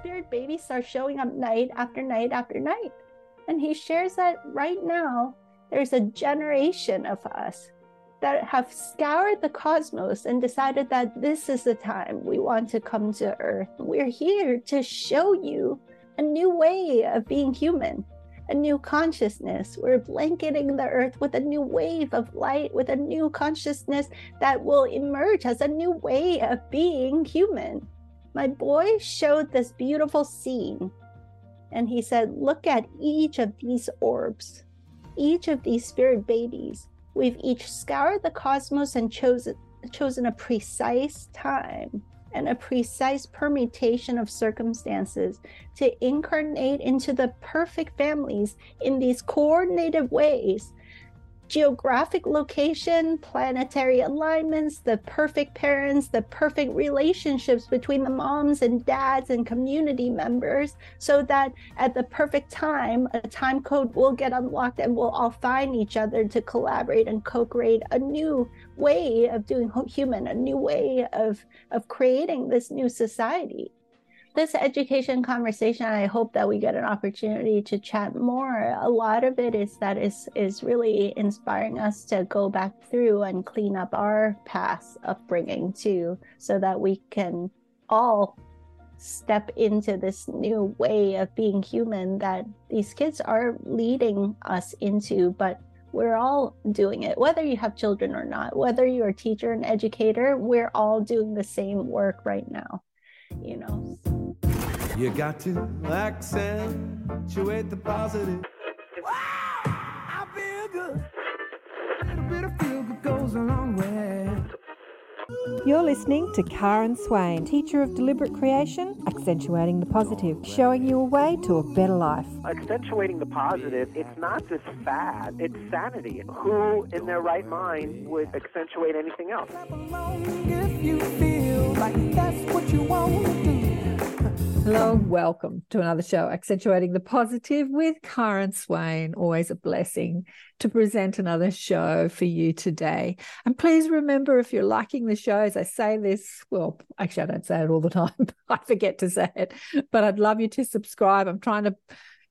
spirit babies start showing up night after night after night. And he shares that right now, there's a generation of us that have scoured the cosmos and decided that this is the time we want to come to Earth. We're here to show you a new way of being human, a new consciousness. We're blanketing the Earth with a new wave of light, with a new consciousness that will emerge as a new way of being human. My boy showed this beautiful scene. And he said, Look at each of these orbs, each of these spirit babies. We've each scoured the cosmos and chosen, chosen a precise time and a precise permutation of circumstances to incarnate into the perfect families in these coordinated ways geographic location, planetary alignments, the perfect parents, the perfect relationships between the moms and dads and community members, so that at the perfect time, a time code will get unlocked and we'll all find each other to collaborate and co create a new way of doing human, a new way of, of creating this new society this education conversation i hope that we get an opportunity to chat more. A lot of it is that is is really inspiring us to go back through and clean up our past upbringing too so that we can all step into this new way of being human that these kids are leading us into but we're all doing it. Whether you have children or not whether you're a teacher and educator we're all doing the same work right now you know you got to accentuate the positive. Wow, I feel good. A little bit of feel good goes a long way. You're listening to Karen Swain, teacher of deliberate creation, accentuating the positive, showing you a way to a better life. Accentuating the positive, it's not just fad, it's sanity. Who in their right mind would accentuate anything else? Hello, welcome to another show, Accentuating the Positive with Karen Swain. Always a blessing to present another show for you today. And please remember if you're liking the show, as I say this, well, actually, I don't say it all the time, I forget to say it, but I'd love you to subscribe. I'm trying to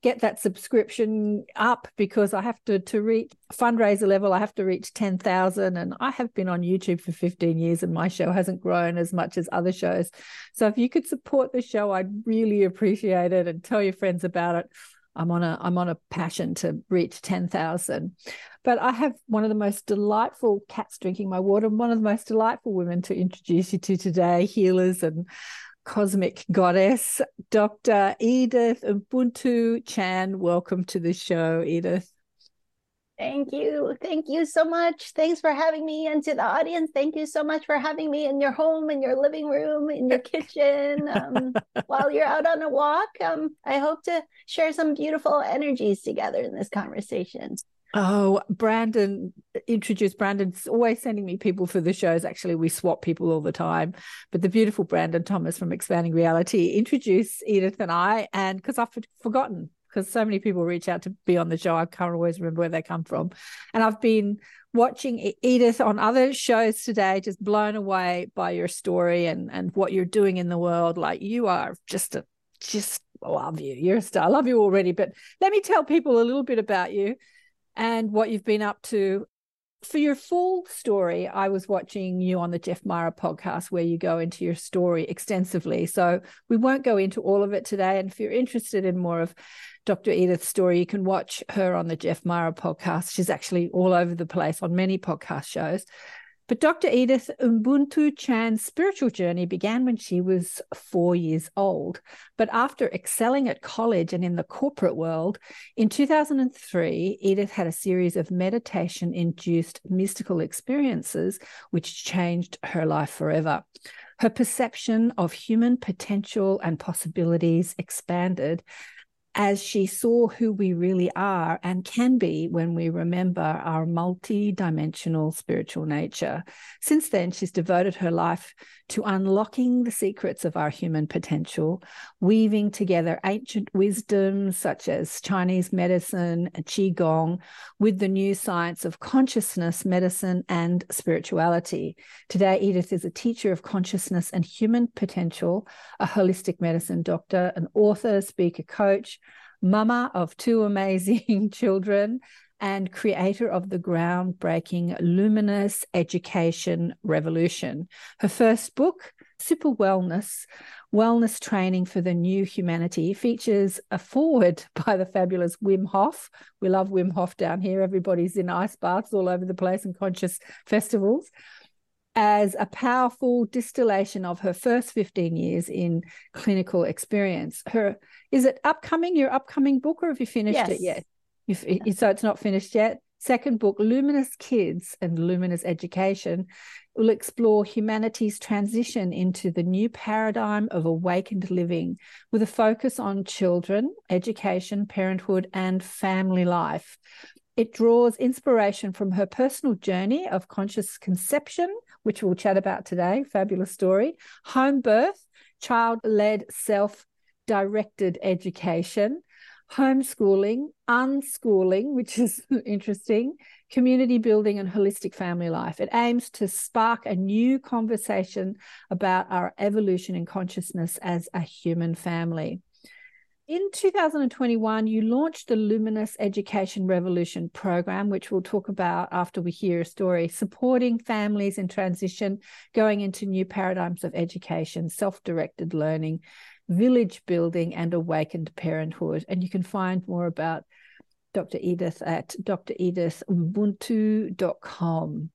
get that subscription up because I have to to reach fundraiser level. I have to reach ten thousand, and I have been on YouTube for fifteen years, and my show hasn't grown as much as other shows. So if you could support the show, I'd really appreciate it, and tell your friends about it. I'm on a I'm on a passion to reach ten thousand. But I have one of the most delightful cats drinking my water, one of the most delightful women to introduce you to today, healers and cosmic goddess, Dr. Edith Ubuntu Chan. Welcome to the show, Edith. Thank you. Thank you so much. Thanks for having me. And to the audience, thank you so much for having me in your home, in your living room, in your kitchen, um, while you're out on a walk. Um, I hope to share some beautiful energies together in this conversation. Oh, Brandon uh, introduced Brandon's always sending me people for the shows. Actually, we swap people all the time. But the beautiful Brandon Thomas from Expanding Reality introduced Edith and I, and because I've forgotten, because so many people reach out to be on the show, I can't always remember where they come from. And I've been watching Edith on other shows today, just blown away by your story and and what you're doing in the world. Like you are just a just love you. You're a star. I love you already. But let me tell people a little bit about you and what you've been up to. For your full story, I was watching you on the Jeff Mara podcast where you go into your story extensively. So we won't go into all of it today. And if you're interested in more of Dr. Edith's story, you can watch her on the Jeff Mara podcast. She's actually all over the place on many podcast shows. But Dr. Edith Ubuntu Chan's spiritual journey began when she was four years old. But after excelling at college and in the corporate world, in 2003, Edith had a series of meditation induced mystical experiences which changed her life forever. Her perception of human potential and possibilities expanded, as she saw who we really are and can be when we remember our multi-dimensional spiritual nature. Since then, she's devoted her life to unlocking the secrets of our human potential, weaving together ancient wisdoms such as Chinese medicine Qigong with the new science of consciousness, medicine, and spirituality. Today, Edith is a teacher of consciousness and human potential, a holistic medicine doctor, an author, speaker, coach, mama of two amazing children, and creator of the groundbreaking Luminous Education Revolution. Her first book, Super Wellness Wellness Training for the New Humanity, features a foreword by the fabulous Wim Hof. We love Wim Hof down here. Everybody's in ice baths all over the place and conscious festivals as a powerful distillation of her first 15 years in clinical experience. Her is it upcoming your upcoming book or have you finished yes. it yet? You've, so it's not finished yet. Second book, Luminous Kids and Luminous Education, will explore humanity's transition into the new paradigm of awakened living with a focus on children, education, parenthood, and family life. It draws inspiration from her personal journey of conscious conception which we'll chat about today. Fabulous story. Home birth, child led, self directed education, homeschooling, unschooling, which is interesting, community building, and holistic family life. It aims to spark a new conversation about our evolution in consciousness as a human family. In 2021, you launched the Luminous Education Revolution program, which we'll talk about after we hear a story, supporting families in transition, going into new paradigms of education, self directed learning, village building, and awakened parenthood. And you can find more about Dr. Edith at dredithubuntu.com.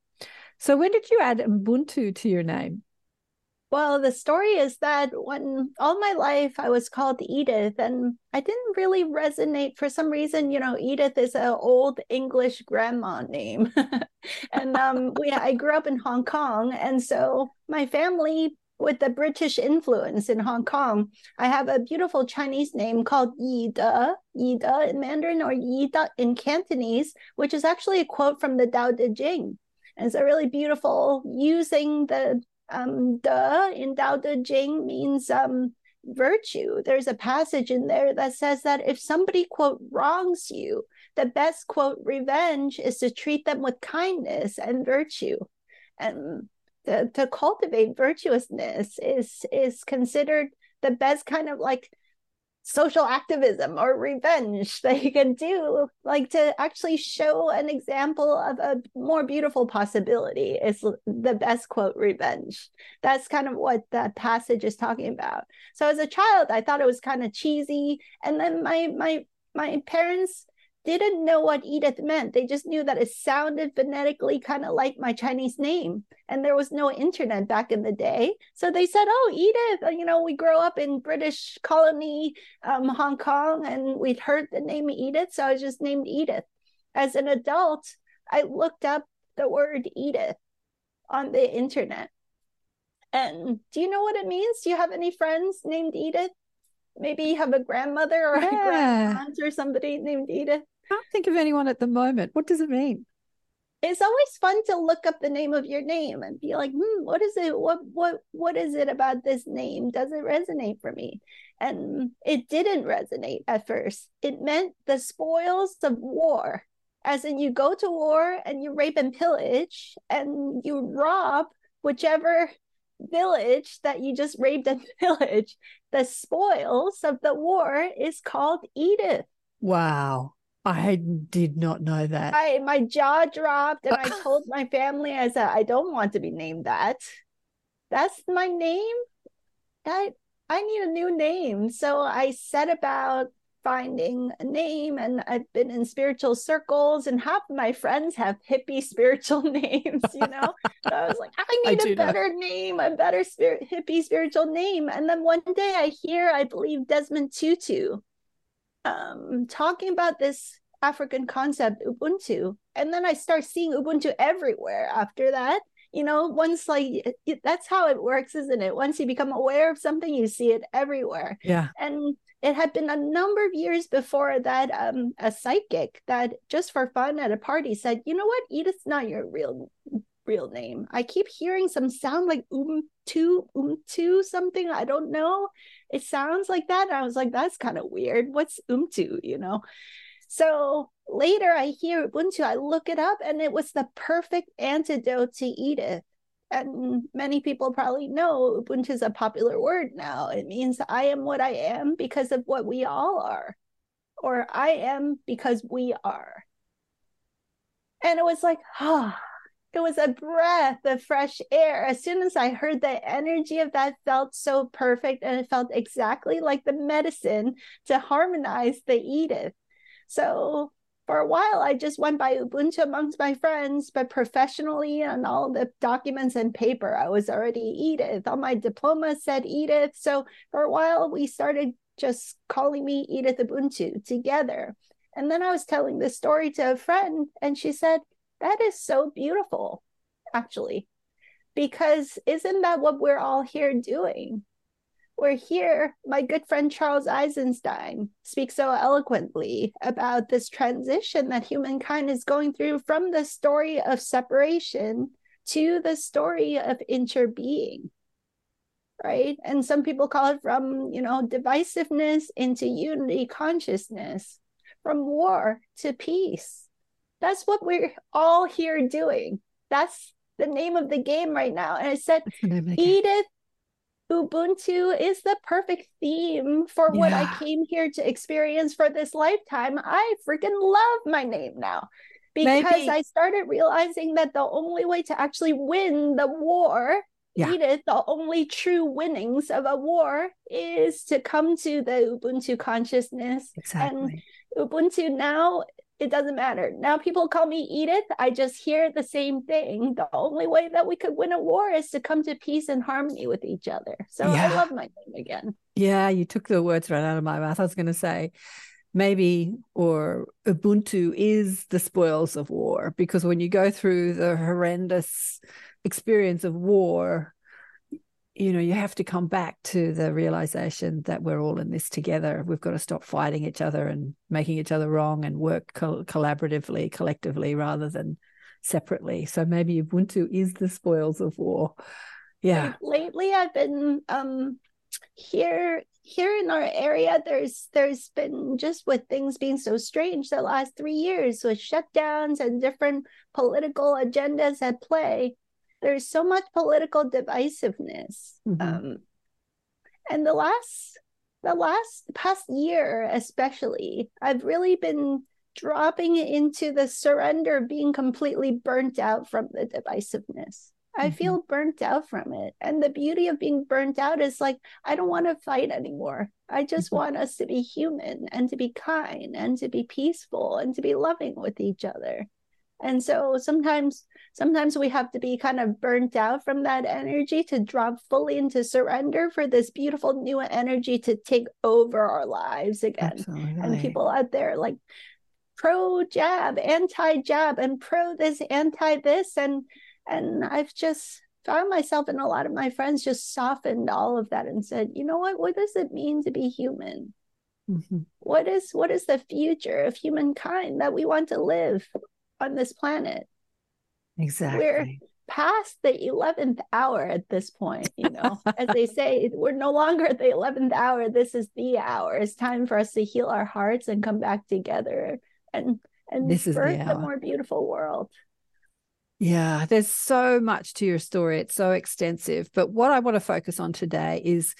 So, when did you add Ubuntu to your name? Well, the story is that when all my life I was called Edith, and I didn't really resonate for some reason. You know, Edith is an old English grandma name, and um, we I grew up in Hong Kong, and so my family with the British influence in Hong Kong, I have a beautiful Chinese name called Yi De, Yi De in Mandarin or Yi De in Cantonese, which is actually a quote from the Tao Te Ching. And it's a really beautiful using the um, de in Tao Te Ching means um, virtue. There's a passage in there that says that if somebody, quote, wrongs you, the best, quote, revenge is to treat them with kindness and virtue. And to cultivate virtuousness is is considered the best kind of like social activism or revenge that you can do like to actually show an example of a more beautiful possibility is the best quote revenge. That's kind of what that passage is talking about. So as a child i thought it was kind of cheesy and then my my my parents didn't know what Edith meant. They just knew that it sounded phonetically kind of like my Chinese name. And there was no internet back in the day. So they said, Oh, Edith, you know, we grow up in British colony, um, Hong Kong, and we'd heard the name Edith. So I was just named Edith. As an adult, I looked up the word Edith on the internet. And do you know what it means? Do you have any friends named Edith? Maybe you have a grandmother or yeah. a grandaunt or somebody named Edith can't think of anyone at the moment. What does it mean? It's always fun to look up the name of your name and be like, hmm, what is it? What what what is it about this name? Does it resonate for me? And it didn't resonate at first. It meant the spoils of war. As in you go to war and you rape and pillage and you rob whichever village that you just raped and pillaged, the spoils of the war is called Edith. Wow. I did not know that. I my jaw dropped and I told my family, I said, I don't want to be named that. That's my name. That I need a new name. So I set about finding a name and I've been in spiritual circles and half of my friends have hippie spiritual names, you know. so I was like, I need I a better know. name, a better spirit hippie spiritual name. And then one day I hear, I believe Desmond Tutu um, talking about this African concept, Ubuntu. And then I start seeing Ubuntu everywhere after that. you know once like that's how it works isn't it once you become aware of something you see it everywhere yeah and it had been a number of years before that um, a psychic that just for fun at a party said you know what? Edith's not your real real name. I keep hearing some sound like um two um two something. I don't know. It sounds like that. And i was like that's kind of weird. What's umtu you know? So later I hear Ubuntu, I look it up, and it was the perfect antidote to Edith. And many people probably know Ubuntu is a popular word now. It means I am what I am because of what we all are, or I am because we are. And it was like, ah, oh, it was a breath of fresh air. As soon as I heard the energy of that felt so perfect and it felt exactly like the medicine to harmonize the Edith. So for a while, I just went by Ubuntu amongst my friends, but professionally on all the documents and paper, I was already Edith. All my diploma said Edith. So for a while, we started just calling me Edith Ubuntu together. And then I was telling this story to a friend, and she said, That is so beautiful, actually, because isn't that what we're all here doing? We're here, my good friend Charles Eisenstein speaks so eloquently about this transition that humankind is going through from the story of separation to the story of interbeing. Right. And some people call it from, you know, divisiveness into unity consciousness, from war to peace. That's what we're all here doing. That's the name of the game right now. And I said, Edith Ubuntu is the perfect theme for yeah. what I came here to experience for this lifetime. I freaking love my name now because Maybe. I started realizing that the only way to actually win the war, yeah. Edith, the only true winnings of a war is to come to the Ubuntu consciousness. Exactly. And Ubuntu now it doesn't matter. Now people call me Edith. I just hear the same thing. The only way that we could win a war is to come to peace and harmony with each other. So yeah. I love my name again. Yeah, you took the words right out of my mouth. I was going to say maybe or Ubuntu is the spoils of war because when you go through the horrendous experience of war, you know you have to come back to the realization that we're all in this together. We've got to stop fighting each other and making each other wrong and work co- collaboratively collectively rather than separately. So maybe ubuntu is the spoils of war. Yeah. Lately i've been um here here in our area there's there's been just with things being so strange the last three years with shutdowns and different political agendas at play there's so much political divisiveness mm-hmm. um, and the last the last past year especially i've really been dropping into the surrender being completely burnt out from the divisiveness I mm-hmm. feel burnt out from it. And the beauty of being burnt out is like, I don't want to fight anymore. I just mm-hmm. want us to be human and to be kind and to be peaceful and to be loving with each other. And so sometimes sometimes we have to be kind of burnt out from that energy to drop fully into surrender for this beautiful new energy to take over our lives again. Absolutely. And people out there like pro jab, anti jab, and pro this, anti this. And and I've just found myself and a lot of my friends just softened all of that and said, you know what, what does it mean to be human? Mm-hmm. What is what is the future of humankind that we want to live on this planet? Exactly. We're past the 11th hour at this point, you know. As they say, we're no longer at the 11th hour. This is the hour. It's time for us to heal our hearts and come back together and and this is birth a more beautiful world. Yeah, there's so much to your story. It's so extensive. But what I want to focus on today is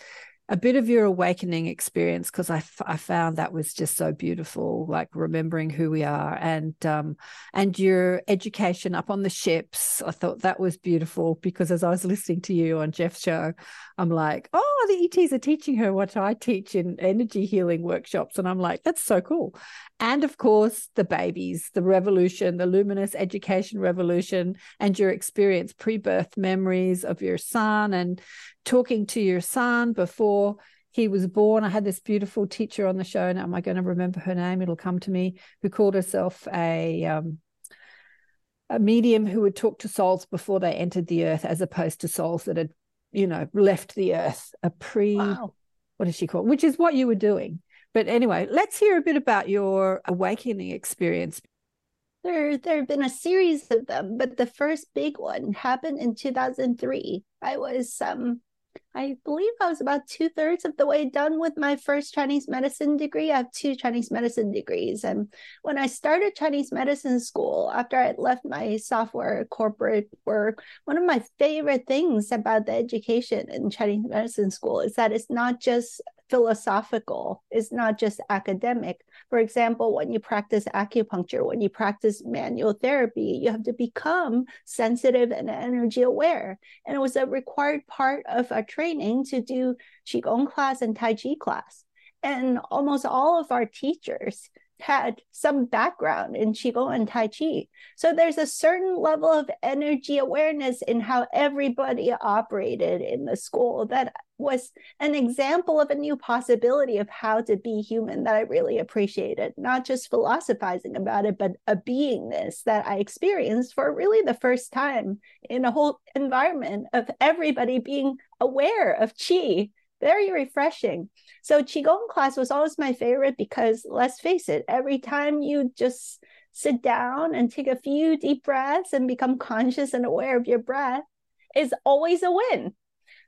a bit of your awakening experience because I, f- I found that was just so beautiful like remembering who we are and um and your education up on the ships. I thought that was beautiful because as i was listening to you on jeff's show i'm like oh the ets are teaching her what i teach in energy healing workshops and i'm like that's so cool. And of course the babies the revolution the luminous education revolution and your experience pre-birth memories of your son and talking to your son before he was born. I had this beautiful teacher on the show. Now, am I going to remember her name? It'll come to me. Who called herself a um, a medium who would talk to souls before they entered the earth, as opposed to souls that had, you know, left the earth. A pre, wow. what is she called? Which is what you were doing. But anyway, let's hear a bit about your awakening experience. There, there have been a series of them, but the first big one happened in 2003. I was um I believe I was about two thirds of the way done with my first Chinese medicine degree. I have two Chinese medicine degrees. And when I started Chinese medicine school, after I left my software corporate work, one of my favorite things about the education in Chinese medicine school is that it's not just philosophical, it's not just academic. For example, when you practice acupuncture, when you practice manual therapy, you have to become sensitive and energy aware. And it was a required part of our training to do Qigong class and Tai Chi class. And almost all of our teachers had some background in Qigong and Tai Chi. So there's a certain level of energy awareness in how everybody operated in the school that was an example of a new possibility of how to be human that I really appreciated, not just philosophizing about it, but a beingness that I experienced for really the first time in a whole environment of everybody being aware of Qi very refreshing. So Qigong class was always my favorite because let's face it, every time you just sit down and take a few deep breaths and become conscious and aware of your breath is always a win.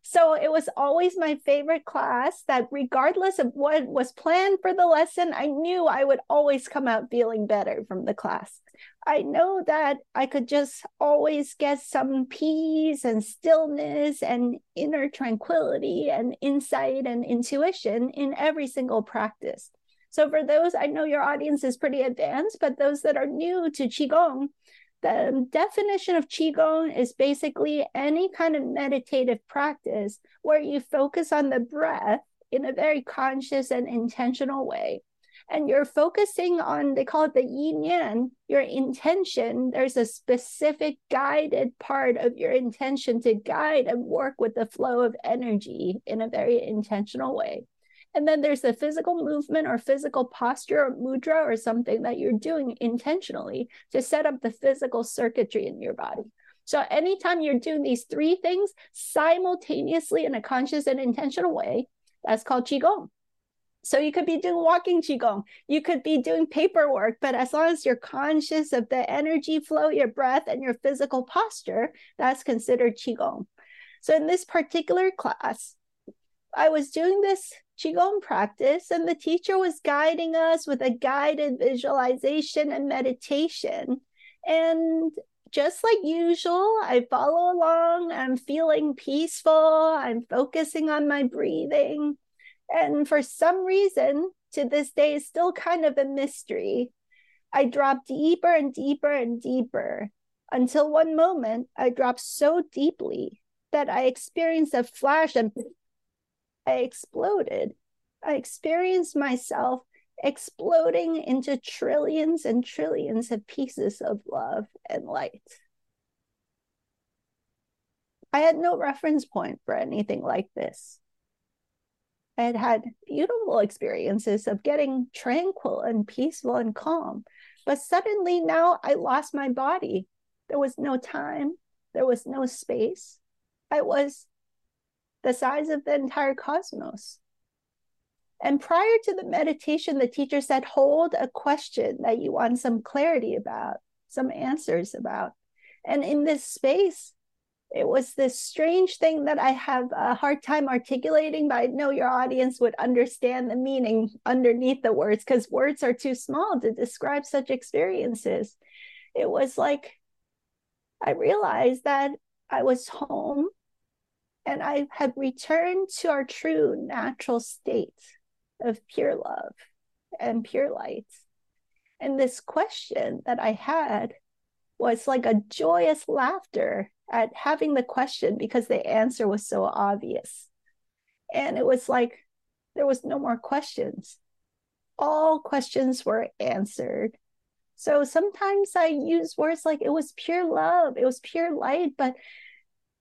So it was always my favorite class that regardless of what was planned for the lesson, I knew I would always come out feeling better from the class. I know that I could just always get some peace and stillness and inner tranquility and insight and intuition in every single practice. So, for those, I know your audience is pretty advanced, but those that are new to Qigong, the definition of Qigong is basically any kind of meditative practice where you focus on the breath in a very conscious and intentional way. And you're focusing on they call it the yin yang your intention. There's a specific guided part of your intention to guide and work with the flow of energy in a very intentional way and then there's the physical movement or physical posture or mudra or something that you're doing intentionally to set up the physical circuitry in your body so anytime you're doing these three things simultaneously in a conscious and intentional way that's called qigong so you could be doing walking qigong, you could be doing paperwork, but as long as you're conscious of the energy flow, your breath, and your physical posture, that's considered qigong. So in this particular class, I was doing this qigong practice, and the teacher was guiding us with a guided visualization and meditation. And just like usual, I follow along. I'm feeling peaceful. I'm focusing on my breathing. And for some reason, to this day, is still kind of a mystery. I dropped deeper and deeper and deeper until one moment I dropped so deeply that I experienced a flash and I exploded. I experienced myself exploding into trillions and trillions of pieces of love and light. I had no reference point for anything like this. I had had beautiful experiences of getting tranquil and peaceful and calm. But suddenly now I lost my body. There was no time, there was no space. I was the size of the entire cosmos. And prior to the meditation, the teacher said, hold a question that you want some clarity about, some answers about. And in this space, it was this strange thing that I have a hard time articulating, but I know your audience would understand the meaning underneath the words because words are too small to describe such experiences. It was like I realized that I was home and I had returned to our true natural state of pure love and pure light. And this question that I had was like a joyous laughter at having the question because the answer was so obvious. And it was like there was no more questions. All questions were answered. So sometimes I use words like it was pure love, it was pure light, but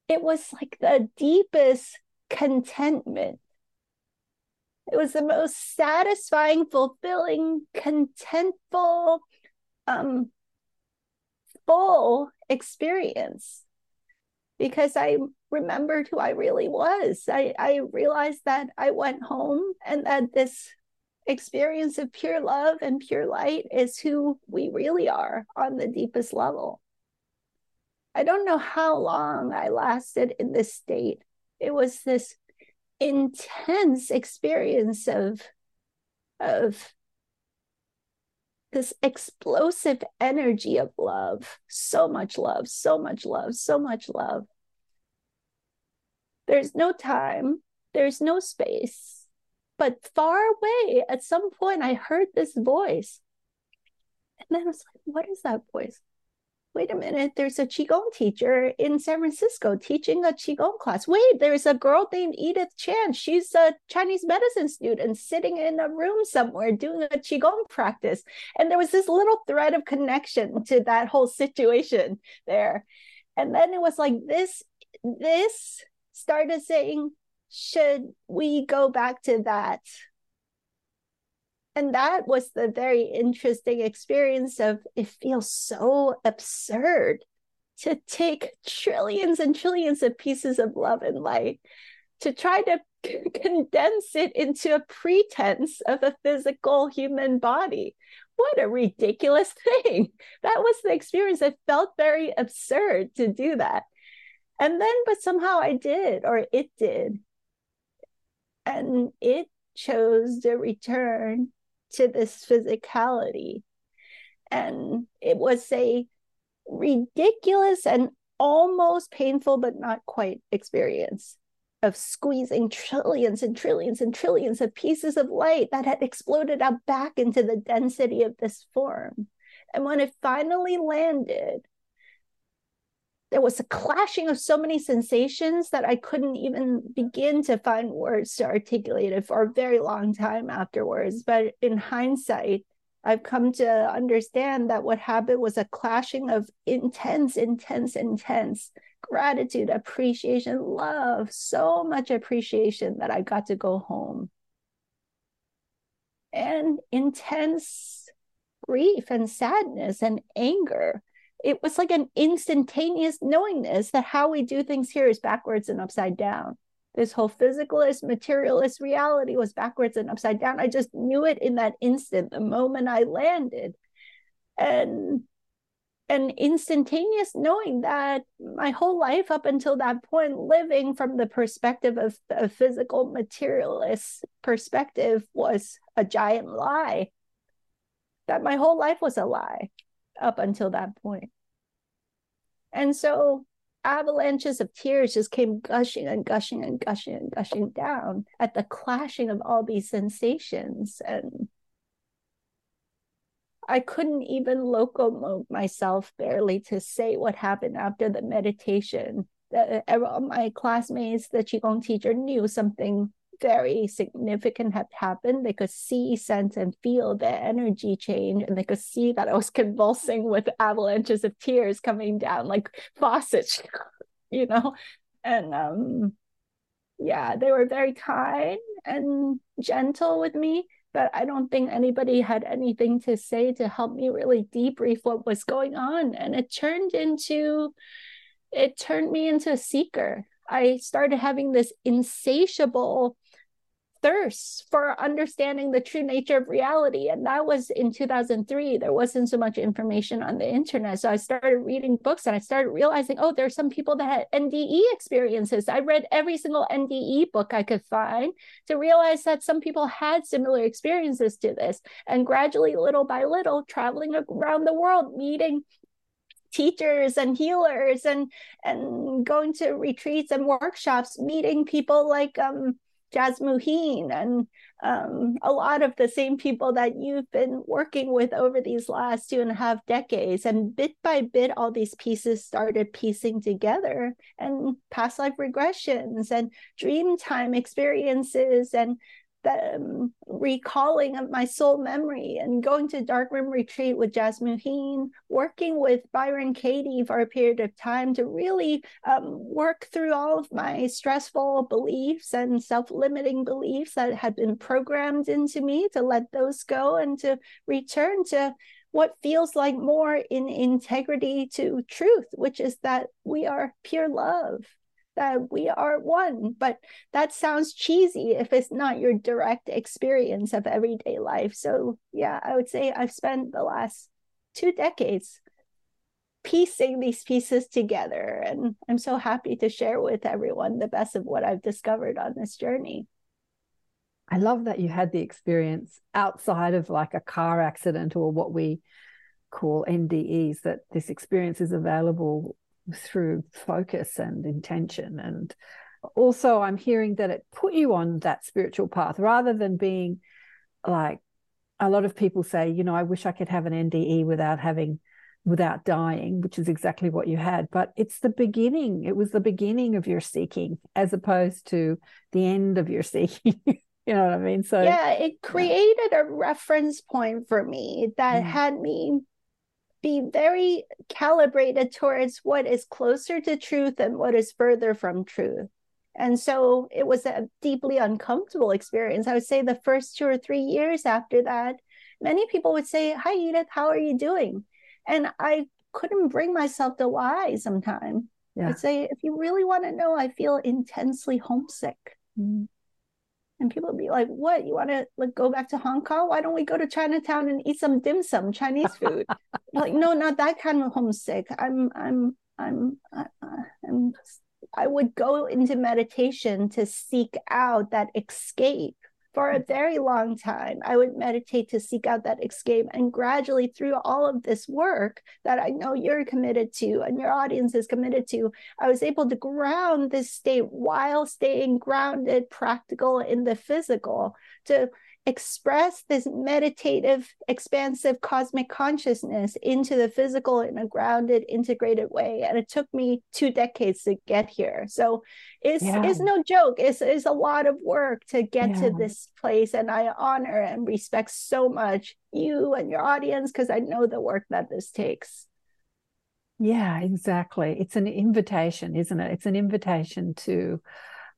it was like the deepest contentment. It was the most satisfying, fulfilling, contentful, um, full experience because I remembered who I really was. I, I realized that I went home and that this experience of pure love and pure light is who we really are on the deepest level. I don't know how long I lasted in this state. It was this intense experience of, of this explosive energy of love. So much love, so much love, so much love. There's no time, there's no space. But far away, at some point, I heard this voice. And then I was like, what is that voice? Wait a minute, there's a Qigong teacher in San Francisco teaching a Qigong class. Wait, there's a girl named Edith Chan. She's a Chinese medicine student sitting in a room somewhere doing a Qigong practice. And there was this little thread of connection to that whole situation there. And then it was like this, this started saying, should we go back to that and that was the very interesting experience of it feels so absurd to take trillions and trillions of pieces of love and light to try to condense it into a pretense of a physical human body. What a ridiculous thing. That was the experience. It felt very absurd to do that. And then but somehow i did or it did. And it chose to return to this physicality. And it was a ridiculous and almost painful, but not quite experience of squeezing trillions and trillions and trillions of pieces of light that had exploded out back into the density of this form. And when it finally landed, there was a clashing of so many sensations that I couldn't even begin to find words to articulate it for a very long time afterwards. But in hindsight, I've come to understand that what happened was a clashing of intense, intense, intense gratitude, appreciation, love, so much appreciation that I got to go home. And intense grief and sadness and anger it was like an instantaneous knowingness that how we do things here is backwards and upside down. This whole physicalist, materialist reality was backwards and upside down. I just knew it in that instant, the moment I landed. And an instantaneous knowing that my whole life up until that point, living from the perspective of a physical materialist perspective, was a giant lie. That my whole life was a lie up until that point. And so avalanches of tears just came gushing and gushing and gushing and gushing down at the clashing of all these sensations. And I couldn't even locomote myself barely to say what happened after the meditation. The, uh, my classmates, the Qigong teacher, knew something very significant had happened. They could see, sense, and feel the energy change, and they could see that I was convulsing with avalanches of tears coming down like faucets, you know. And um, yeah, they were very kind and gentle with me, but I don't think anybody had anything to say to help me really debrief what was going on. And it turned into, it turned me into a seeker. I started having this insatiable thirst for understanding the true nature of reality. And that was in 2003. There wasn't so much information on the internet. So I started reading books and I started realizing, oh, there are some people that had NDE experiences. I read every single NDE book I could find to realize that some people had similar experiences to this. And gradually, little by little, traveling around the world, meeting teachers and healers and and going to retreats and workshops meeting people like um Jasmuheen and um, a lot of the same people that you've been working with over these last two and a half decades. And bit by bit, all these pieces started piecing together and past life regressions and dream time experiences and the um, recalling of my soul memory and going to dark room retreat with Jasmuheen, working with Byron Katie for a period of time to really um, work through all of my stressful beliefs and self-limiting beliefs that had been programmed into me to let those go and to return to what feels like more in integrity to truth, which is that we are pure love, that we are one. But that sounds cheesy if it's not your direct experience of everyday life. So, yeah, I would say I've spent the last two decades piecing these pieces together. And I'm so happy to share with everyone the best of what I've discovered on this journey. I love that you had the experience outside of like a car accident or what we call NDEs, that this experience is available through focus and intention. And also, I'm hearing that it put you on that spiritual path rather than being like a lot of people say, you know, I wish I could have an NDE without having without dying, which is exactly what you had. But it's the beginning. It was the beginning of your seeking as opposed to the end of your seeking. you know what I mean? So, yeah, it created yeah. a reference point for me that mm. had me be very calibrated towards what is closer to truth and what is further from truth. And so it was a deeply uncomfortable experience. I would say the first two or three years after that, many people would say, Hi, Edith, how are you doing? And I couldn't bring myself to lie sometimes. Yeah. I'd say, if you really want to know, I feel intensely homesick. Mm-hmm. And people would be like, What? You want to like go back to Hong Kong? Why don't we go to Chinatown and eat some dim sum, Chinese food? like, no, not that kind of homesick. I'm, I'm, I'm, uh, I'm, I would go into meditation to seek out that escape for a very long time. I would meditate to seek out that escape. And gradually, through all of this work that I know you're committed to and your audience is committed to, I was able to ground this state while staying grounded, practical in the physical to express this meditative, expansive cosmic consciousness into the physical in a grounded, integrated way. And it took me two decades to get here. So it's, yeah. it's no joke. It's, it's a lot of work to get yeah. to this place. And I honor and respect so much you and your audience because I know the work that this takes. Yeah, exactly. It's an invitation, isn't it? It's an invitation to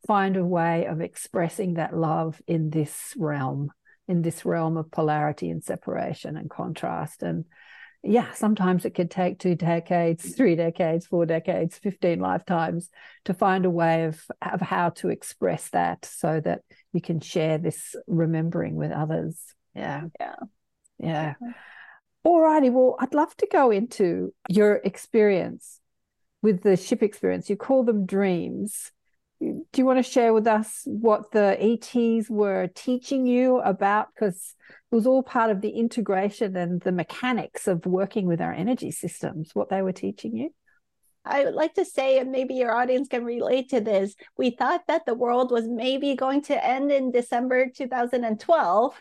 find a way of expressing that love in this realm, in this realm of polarity and separation and contrast. And yeah, sometimes it could take two decades, three decades, four decades, 15 lifetimes to find a way of, of how to express that so that you can share this remembering with others. Yeah. Yeah. Yeah. All righty. Well, I'd love to go into your experience with the ship experience. You call them dreams do you want to share with us what the ETs were teaching you about? Because it was all part of the integration and the mechanics of working with our energy systems, what they were teaching you. I would like to say, and maybe your audience can relate to this, we thought that the world was maybe going to end in December 2012.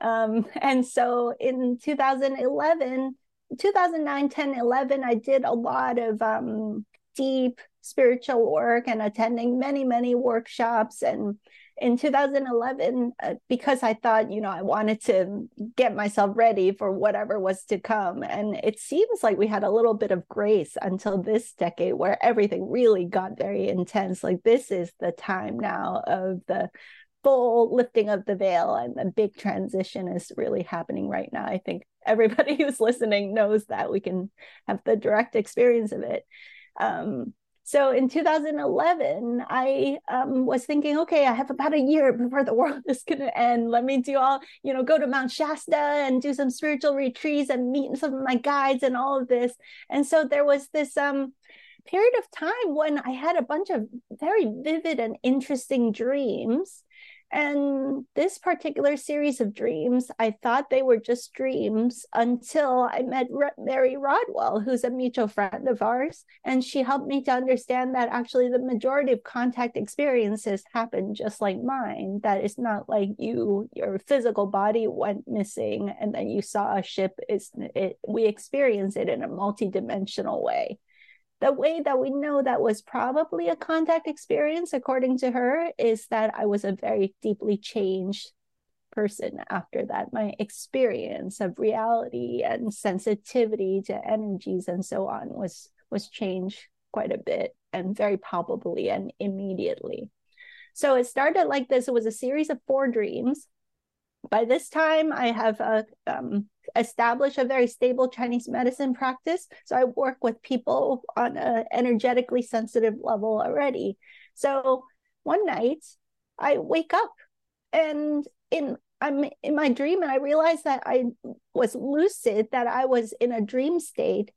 Um, and so in 2011, 2009, 10, 11, I did a lot of um, deep spiritual work and attending many, many workshops. And in 2011, uh, because I thought, you know, I wanted to get myself ready for whatever was to come. And it seems like we had a little bit of grace until this decade where everything really got very intense. Like, this is the time now of the full lifting of the veil and the big transition is really happening right now. I think everybody who's listening knows that we can have the direct experience of it. Um, so in 2011, I um, was thinking, okay, I have about a year before the world is going to end. Let me do all, you know, go to Mount Shasta and do some spiritual retreats and meet some of my guides and all of this. And so there was this um, period of time when I had a bunch of very vivid and interesting dreams and this particular series of dreams, I thought they were just dreams until I met Mary Rodwell, who's a mutual friend of ours. And she helped me to understand that actually the majority of contact experiences happen just like mine. That it's not like you, your physical body went missing and then you saw a ship. It's, it, we experience it in a multidimensional way the way that we know that was probably a contact experience, according to her, is that I was a very deeply changed person after that. My experience of reality and sensitivity to energies and so on was was changed quite a bit and very palpably and immediately. So it started like this. It was a series of four dreams. By this time, I have uh, um, established a very stable Chinese medicine practice. So I work with people on an energetically sensitive level already. So one night, I wake up and in I'm in my dream and I realized that I was lucid, that I was in a dream state.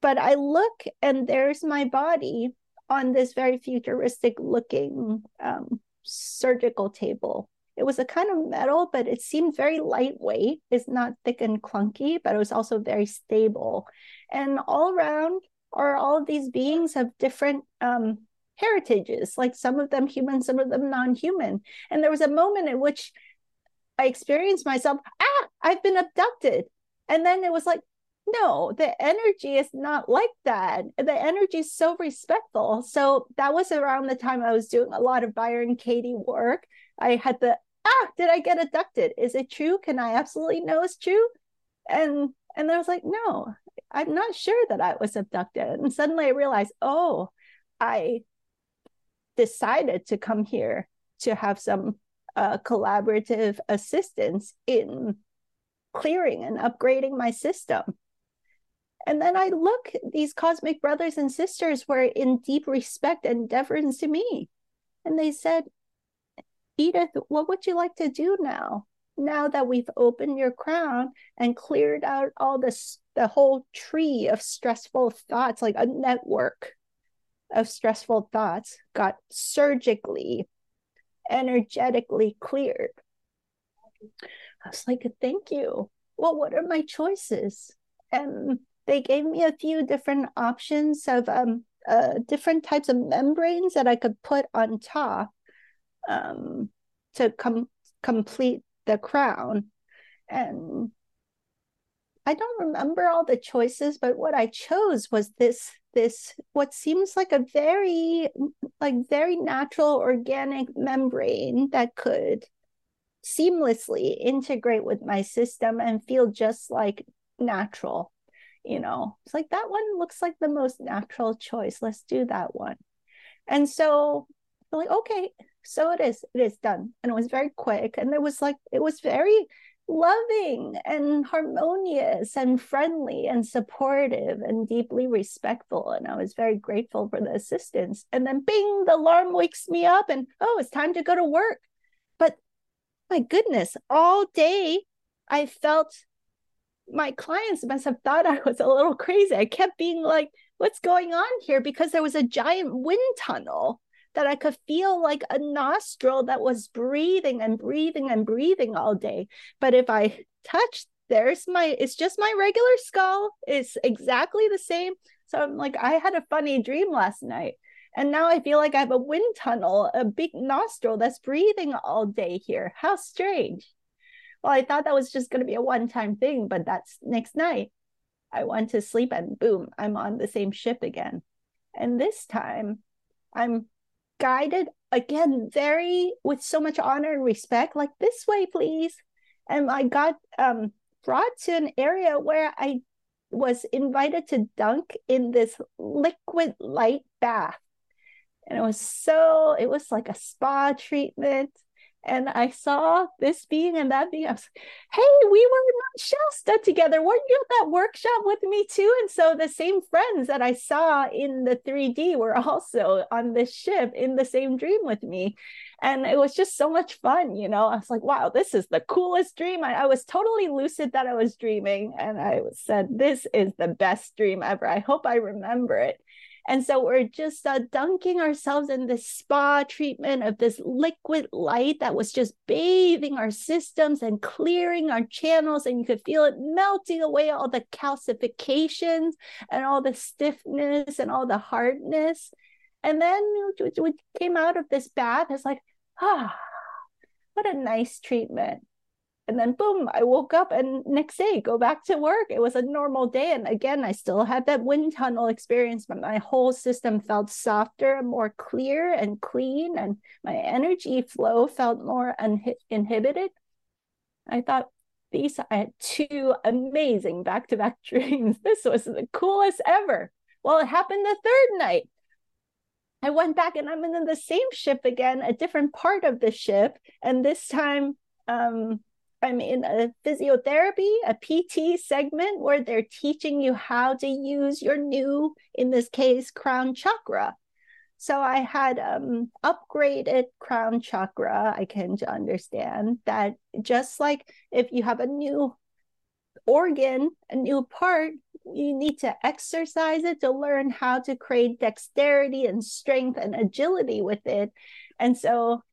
But I look and there's my body on this very futuristic looking um, surgical table. It was a kind of metal, but it seemed very lightweight. It's not thick and clunky, but it was also very stable. And all around are all of these beings of different um, heritages, like some of them human, some of them non human. And there was a moment in which I experienced myself, ah, I've been abducted. And then it was like, no, the energy is not like that. The energy is so respectful. So that was around the time I was doing a lot of Byron Katie work. I had the ah, did I get abducted? Is it true? Can I absolutely know it's true? And and I was like, no, I'm not sure that I was abducted. And suddenly I realized, oh, I decided to come here to have some uh, collaborative assistance in clearing and upgrading my system. And then I look, these cosmic brothers and sisters were in deep respect and deference to me. And they said, Edith, what would you like to do now? Now that we've opened your crown and cleared out all this, the whole tree of stressful thoughts, like a network of stressful thoughts, got surgically energetically cleared. I was like, thank you. Well, what are my choices? And they gave me a few different options of um, uh, different types of membranes that I could put on top um, to com- complete the crown. And I don't remember all the choices, but what I chose was this this what seems like a very like very natural organic membrane that could seamlessly integrate with my system and feel just like natural you know? It's like that one looks like the most natural choice. Let's do that one. And so I'm like okay so it is it is done and it was very quick and it was like it was very loving and harmonious and friendly and supportive and deeply respectful. And I was very grateful for the assistance. And then, bing, the alarm wakes me up, and oh, it's time to go to work. But my goodness, all day I felt my clients must have thought I was a little crazy. I kept being like, what's going on here? Because there was a giant wind tunnel that I could feel like a nostril that was breathing and breathing and breathing all day. But if I touched, there's my, it's just my regular skull. It's exactly the same. So I'm like, I had a funny dream last night. And now I feel like I have a wind tunnel, a big nostril that's breathing all day here. How strange. Well, I thought that was just going to be a one time thing, but that's next night. I went to sleep and boom, I'm on the same ship again. And this time I'm guided again very with so much honor and respect like this way please. And i got um brought to an area where i was invited to dunk in this liquid light bath. And it was so it was like a spa treatment and I saw this being and that being. I was, hey, we were in Shasta together. Weren't you at that workshop with me too? And so the same friends that I saw in the 3D were also on this ship in the same dream with me. And it was just so much fun, you know. I was like, wow, this is the coolest dream. I, I was totally lucid that I was dreaming. And I said, this is the best dream ever. I hope I remember it. And so we're just uh, dunking ourselves in this spa treatment of this liquid light that was just bathing our systems and clearing our channels. And you could feel it melting away all the calcifications and all the stiffness and all the hardness. And then we came out of this bath. It's like, ah, what a nice treatment and then boom i woke up and next day go back to work. It was a normal day. And again i still had that wind tunnel experience but my whole system felt softer and more clear and clean and my energy flow felt more uninhibited i thought these i had two amazing back-to-back dreams. This was the coolest ever. Well it happened the third night. I went back and I'm in the same ship again, a different part of the ship. And this time, um, I'm in a physiotherapy, a PT segment where they're teaching you how to use your new, in this case, crown chakra. So I had um, upgraded crown chakra. I can understand that just like if you have a new organ, a new part, you need to exercise it to learn how to create dexterity and strength and agility with it. And so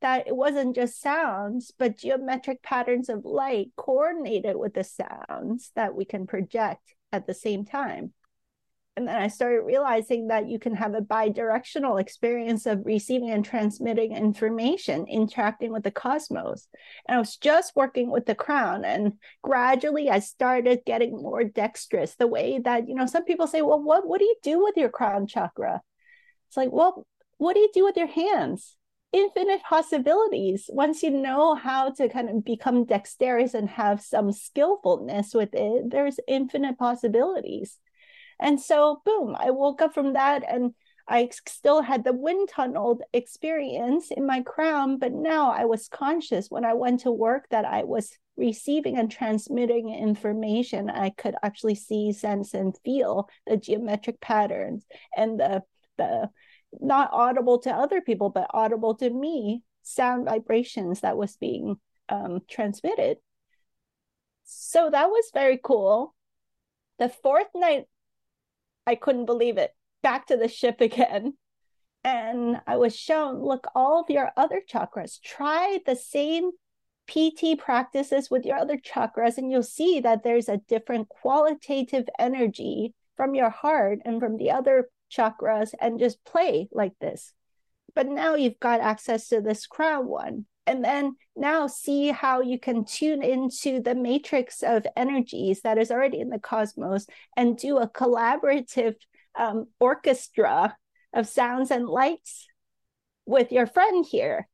that it wasn't just sounds, but geometric patterns of light coordinated with the sounds that we can project at the same time. And then I started realizing that you can have a bi-directional experience of receiving and transmitting information, interacting with the cosmos. And I was just working with the crown, and gradually I started getting more dexterous. The way that, you know, some people say, well, what, what do you do with your crown chakra? It's like, well, what do you do with your hands? Infinite possibilities. Once you know how to kind of become dexterous and have some skillfulness with it there's infinite possibilities. And so boom i woke up from that and i still had the wind tunnel experience in my crown but now i was conscious when i went to work that i was receiving and transmitting information. I could actually see sense and feel the geometric patterns and the the not audible to other people, but audible to me, sound vibrations that was being um, transmitted. So that was very cool. The fourth night, I couldn't believe it. Back to the ship again. And I was shown look, all of your other chakras, try the same PT practices with your other chakras, and you'll see that there's a different qualitative energy from your heart and from the other chakras and just play like this. But now you've got access to this crown one. And then now see how you can tune into the matrix of energies that is already in the cosmos and do a collaborative um, orchestra of sounds and lights with your friend here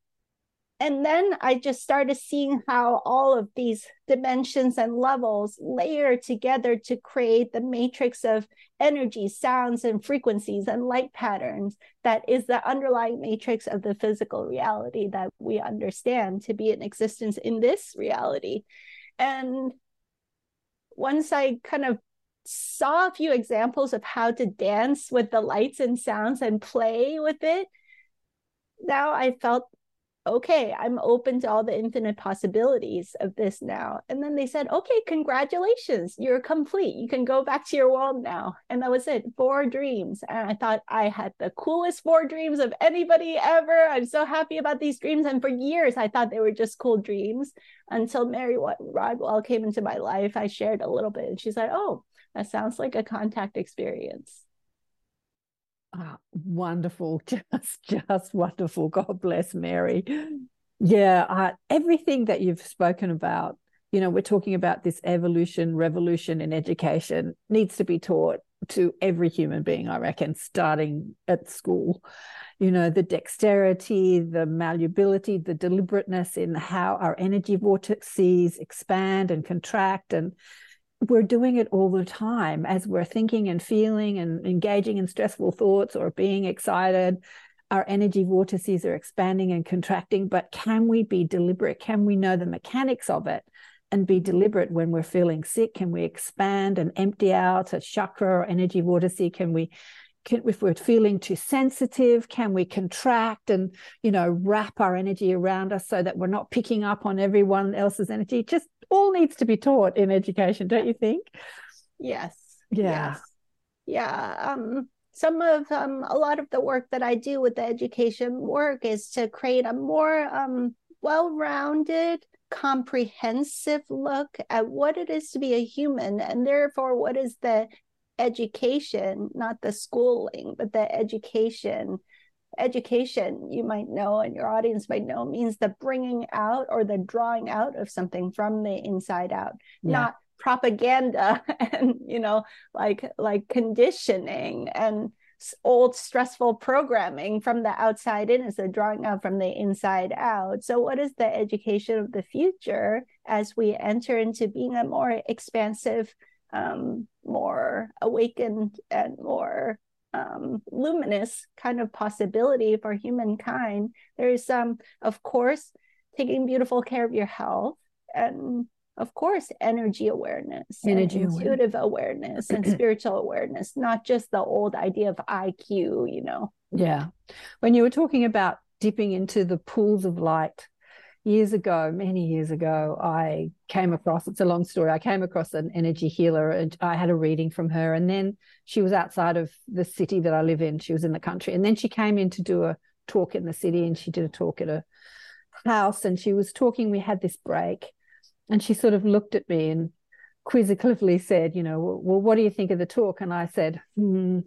and then I just started seeing how all of these dimensions and levels layer together to create the matrix of energy, sounds, and frequencies and light patterns that is the underlying matrix of the physical reality that we understand to be in existence in this reality. And once I kind of saw a few examples of how to dance with the lights and sounds and play with it, now I felt okay, I'm open to all the infinite possibilities of this now. And then they said, okay, congratulations, you're complete. You can go back to your world now. And that was it, four dreams. And I thought I had the coolest four dreams of anybody ever. I'm so happy about these dreams. And for years, I thought they were just cool dreams until Mary Rodwell came into my life. I shared a little bit, and she's like, oh, that sounds like a contact experience. Oh, wonderful, just just wonderful. God bless Mary. Yeah, uh, everything that you've spoken about, you know, we're talking about this evolution, revolution in education needs to be taught to every human being, I reckon, starting at school. You know, the dexterity, the malleability, the deliberateness in how our energy vortices expand and contract and we're doing it all the time as we're thinking and feeling and engaging in stressful thoughts or being excited. Our energy vortices are expanding and contracting, but can we be deliberate? Can we know the mechanics of it and be deliberate when we're feeling sick? Can we expand and empty out a chakra or energy vortice? Can we can, if we're feeling too sensitive, can we contract and you know wrap our energy around us so that we're not picking up on everyone else's energy? Just all needs to be taught in education, don't you think? Yes. Yeah. Yes. Yeah. Um, some of um, a lot of the work that I do with the education work is to create a more um, well-rounded, comprehensive look at what it is to be a human, and therefore what is the education, not the schooling, but the education education you might know and your audience might know means the bringing out or the drawing out of something from the inside out yeah. not propaganda and you know like like conditioning and old stressful programming from the outside in is of drawing out from the inside out. So, what is the education of the future as we enter into being a more expansive, um, more awakened, and more um, luminous kind of possibility for humankind? There's, um, of course, taking beautiful care of your health and of course energy awareness energy intuitive awareness, awareness and spiritual awareness not just the old idea of iq you know. Yeah. When you were talking about dipping into the pools of light years ago many years ago i came across it's a long story i came across an energy healer and i had a reading from her and then she was outside of the city that i live in she was in the country and then she came in to do a talk in the city and she did a talk at a house and she was talking we had this break and she sort of looked at me and quizzically said, you know, well, what do you think of the talk? And I said, hmm,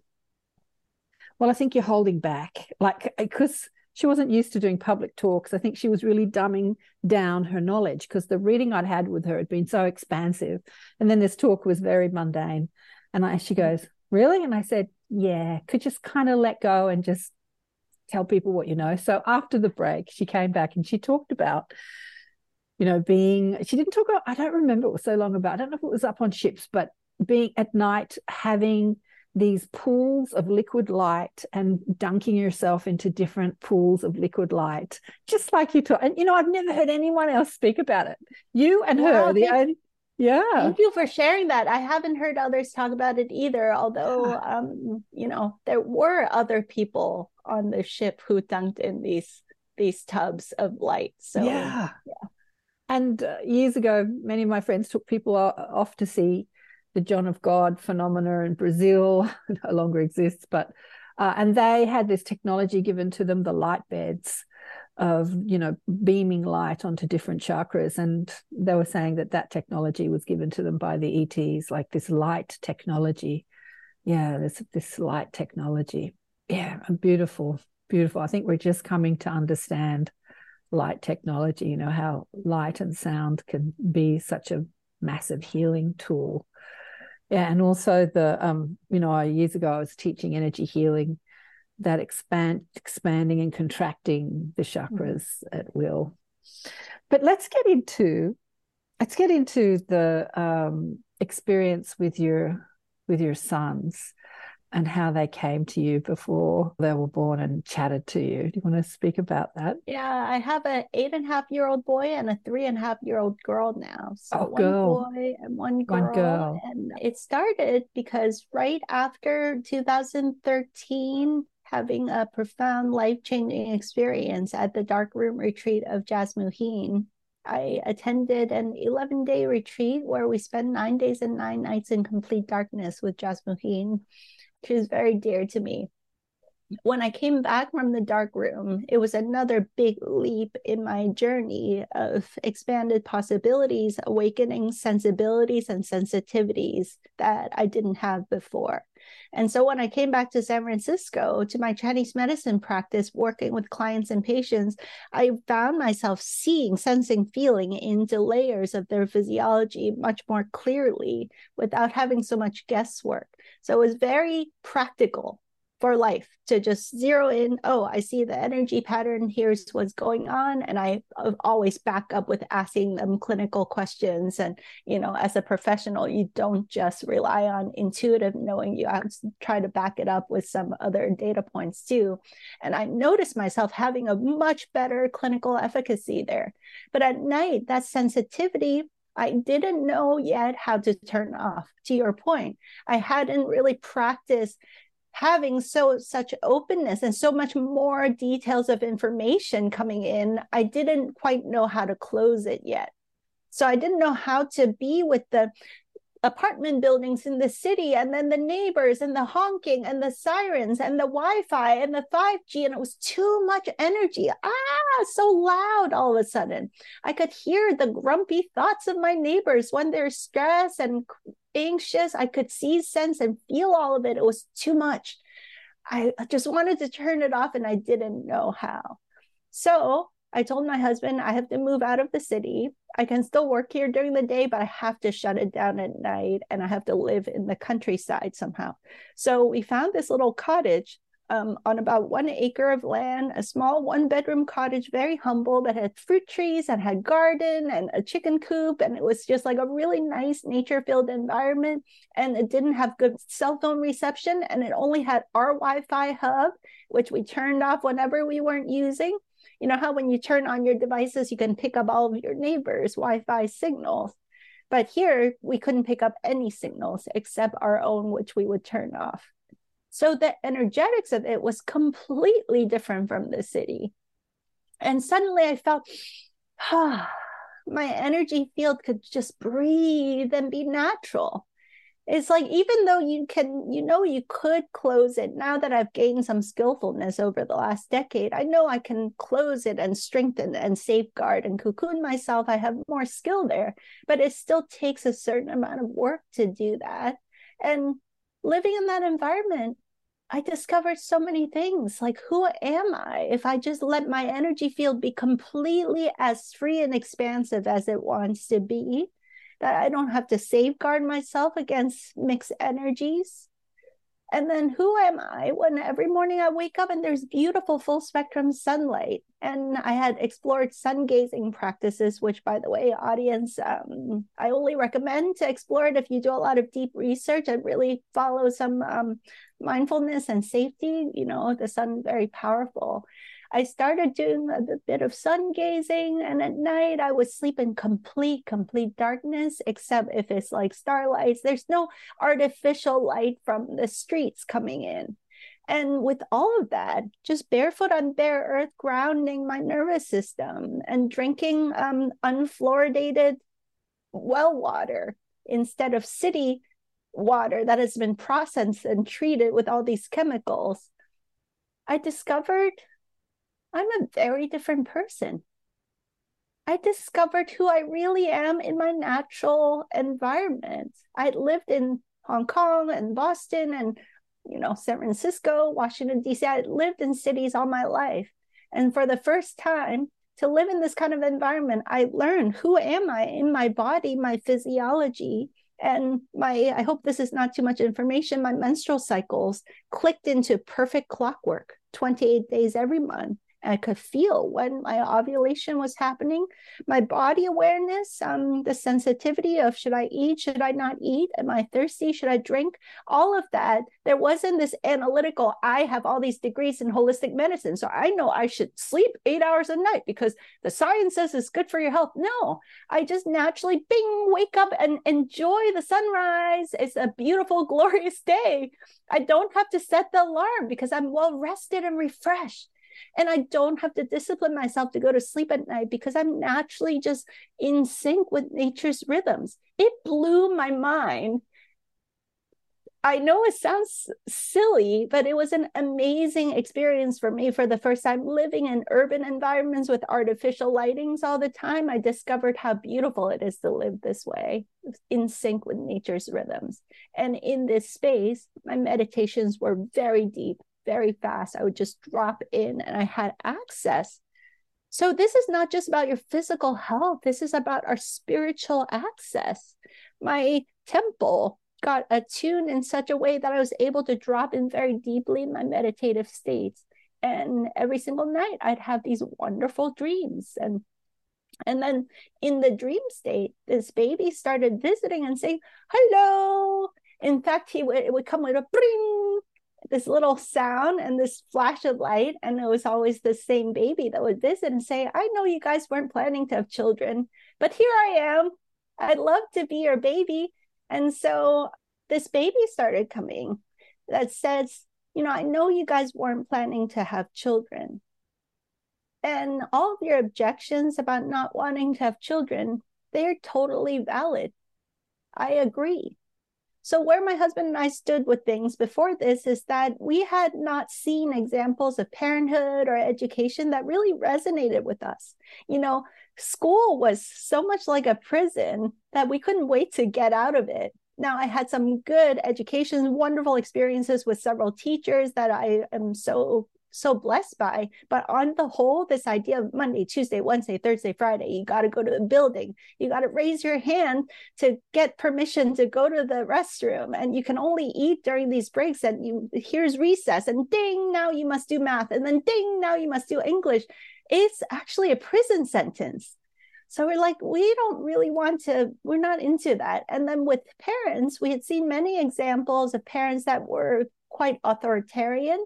well, I think you're holding back. Like, because she wasn't used to doing public talks. I think she was really dumbing down her knowledge because the reading I'd had with her had been so expansive. And then this talk was very mundane. And I, she goes, Really? And I said, Yeah, could just kind of let go and just tell people what you know. So after the break, she came back and she talked about you know, being, she didn't talk about, I don't remember, it was so long about, I don't know if it was up on ships, but being at night, having these pools of liquid light and dunking yourself into different pools of liquid light, just like you talk. And, you know, I've never heard anyone else speak about it. You and wow, her, the only, yeah. Thank you for sharing that. I haven't heard others talk about it either, although, um, you know, there were other people on the ship who dunked in these these tubs of light. So yeah. yeah. And uh, years ago, many of my friends took people off to see the John of God phenomena in Brazil. no longer exists, but uh, and they had this technology given to them, the light beds of you know beaming light onto different chakras, and they were saying that that technology was given to them by the ETs, like this light technology. Yeah, this this light technology. Yeah, beautiful, beautiful. I think we're just coming to understand light technology, you know, how light and sound can be such a massive healing tool. Yeah, and also the um, you know, years ago I was teaching energy healing, that expand expanding and contracting the chakras mm-hmm. at will. But let's get into let's get into the um, experience with your with your sons and how they came to you before they were born and chatted to you. Do you want to speak about that? Yeah, I have an eight and a half year old boy and a three and a half year old girl now. So oh, one girl. boy and one girl. One girl. And it started because right after 2013, having a profound life changing experience at the dark room retreat of Jasmuheen. I attended an 11 day retreat where we spent nine days and nine nights in complete darkness with Jasmuheen. She was very dear to me. When I came back from the dark room, it was another big leap in my journey of expanded possibilities, awakening sensibilities and sensitivities that I didn't have before. And so when I came back to San Francisco to my Chinese medicine practice, working with clients and patients, I found myself seeing, sensing, feeling into layers of their physiology much more clearly without having so much guesswork. So it was very practical for life to just zero in oh i see the energy pattern here's what's going on and i uh, always back up with asking them clinical questions. And you know as a professional you don't just rely on intuitive knowing you try to back it up with some other data points too. And i noticed myself having a much better clinical efficacy there. But at night that sensitivity I didn't know yet how to turn off. To your point, I hadn't really practiced having so such openness and so much more details of information coming in. I didn't quite know how to close it yet. So I didn't know how to be with the apartment buildings in the city and then the neighbors and the honking and the sirens and the wi-fi and the 5g and it was too much energy ah so loud all of a sudden i could hear the grumpy thoughts of my neighbors when they're stressed and anxious i could see sense and feel all of it it was too much i just wanted to turn it off and i didn't know how so I told my husband I have to move out of the city. I can still work here during the day, but I have to shut it down at night and I have to live in the countryside somehow. So we found this little cottage um, on about one acre of land, a small one bedroom cottage, very humble, that had fruit trees and had garden and a chicken coop. And it was just like a really nice nature filled environment. And it didn't have good cell phone reception. And it only had our Wi Fi hub, which we turned off whenever we weren't using. You know how when you turn on your devices, you can pick up all of your neighbors' Wi Fi signals. But here we couldn't pick up any signals except our own, which we would turn off. So the energetics of it was completely different from the city. And suddenly I felt, ah, my energy field could just breathe and be natural. It's like even though you can, you know, you could close it now that I've gained some skillfulness over the last decade, I know I can close it and strengthen and safeguard and cocoon myself. I have more skill there, but it still takes a certain amount of work to do that. And living in that environment, I discovered so many things. Like, who am I if I just let my energy field be completely as free and expansive as it wants to be? That I don't have to safeguard myself against mixed energies. And then who am I when every morning I wake up and there's beautiful full spectrum sunlight? And I had explored sun gazing practices, which, by the way, audience, um, I only recommend to explore it if you do a lot of deep research and really follow some um, mindfulness and safety. You know, the sun very powerful. I started doing a bit of sun gazing, and at night I would sleep in complete, complete darkness, except if it's like starlights. There's no artificial light from the streets coming in. And with all of that, just barefoot on bare earth, grounding my nervous system and drinking um, unfluoridated well water instead of city water that has been processed and treated with all these chemicals. I discovered I'm a very different person. I discovered who I really am in my natural environment. I lived in Hong Kong and Boston and you know San Francisco, Washington D.C. I lived in cities all my life, and for the first time to live in this kind of environment, I learned who am I in my body, my physiology, and my I hope this is not too much information. My menstrual cycles clicked into perfect clockwork, 28 days every month I could feel when my ovulation was happening, my body awareness, um, the sensitivity of should I eat, should I not eat, am I thirsty, should I drink, all of that. There wasn't this analytical, I have all these degrees in holistic medicine, so I know I should sleep eight hours a night because the science says it's good for your health. No, I just naturally bing, wake up and enjoy the sunrise. It's a beautiful, glorious day. I don't have to set the alarm because I'm well rested and refreshed and I don't have to discipline myself to go to sleep at night because I'm naturally just in sync with nature's rhythms. It blew my mind. I know it sounds silly, but it was an amazing experience for me for the first time living in urban environments with artificial lightings all the time. I discovered how beautiful it is to live this way, in sync with nature's rhythms. And in this space, my meditations were very deep, very fast. I would just drop in and I had access. So, this is not just about your physical health, this is about our spiritual access. My temple got attuned in such a way that I was able to drop in very deeply in my meditative states. And every single night, I'd have these wonderful dreams. And and then in the dream state, this baby started visiting and saying, hello. In fact, he would, it would come with a bring, this little sound and this flash of light and it was always the same baby that would visit and say i know you guys weren't planning to have children but here i am. I'd love to be your baby. And so this baby started coming that says you know i know you guys weren't planning to have children. And all of your objections about not wanting to have children they're totally valid. I agree so, where my husband and I stood with things before this is that we had not seen examples of parenthood or education that really resonated with us. You know, school was so much like a prison that we couldn't wait to get out of it. Now, I had some good education, wonderful experiences with several teachers that I am so so blessed by. But on the whole, this idea of Monday, Tuesday, Wednesday, Thursday, Friday, you got to go to the building, you got to raise your hand to get permission to go to the restroom, and you can only eat during these breaks. And you here's recess, and ding, now you must do math, and then ding, now you must do English. It's actually a prison sentence. So we're like, we don't really want to, we're not into that. And then with parents, we had seen many examples of parents that were quite authoritarian.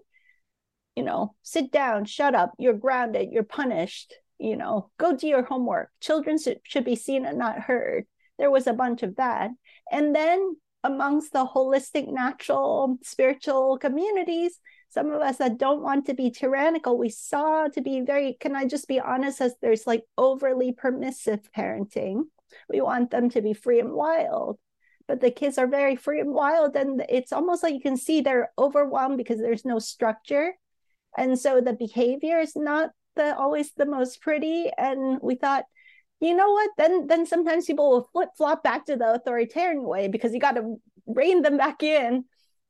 You know, sit down, shut up, you're grounded, you're punished, you know, go do your homework. Children should, be seen and not heard. There was a bunch of that. And then amongst the holistic, natural, spiritual communities, some of us that don't want to be tyrannical, we saw to be very, can I just be honest, as there's like overly permissive parenting. We want them to be free and wild. But the kids are very free and wild, and it's almost like you can see they're overwhelmed because there's no structure. And so the behavior is not the always the most pretty. And we thought, you know what? Then then sometimes people will flip flop back to the authoritarian way because you got to rein them back in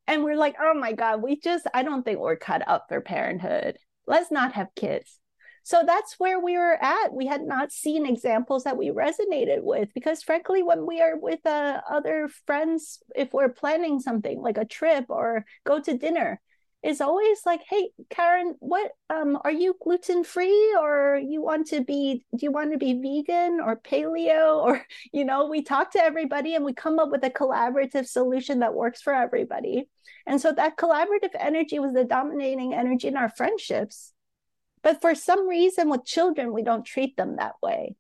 and we're like, oh my God, we just, I don't think we're cut up for parenthood. Let's not have kids. So that's where we were at. We had not seen examples that we resonated with because, frankly, when we are with uh, other friends, if we're planning something like a trip or go to dinner, is always like, hey, Karen, what um are you gluten free or you want to be do you want to be vegan or paleo or you know, we talk to everybody and we come up with a collaborative solution that works for everybody. And so that collaborative energy was the dominating energy in our friendships. But for some reason with children, we don't treat them that way.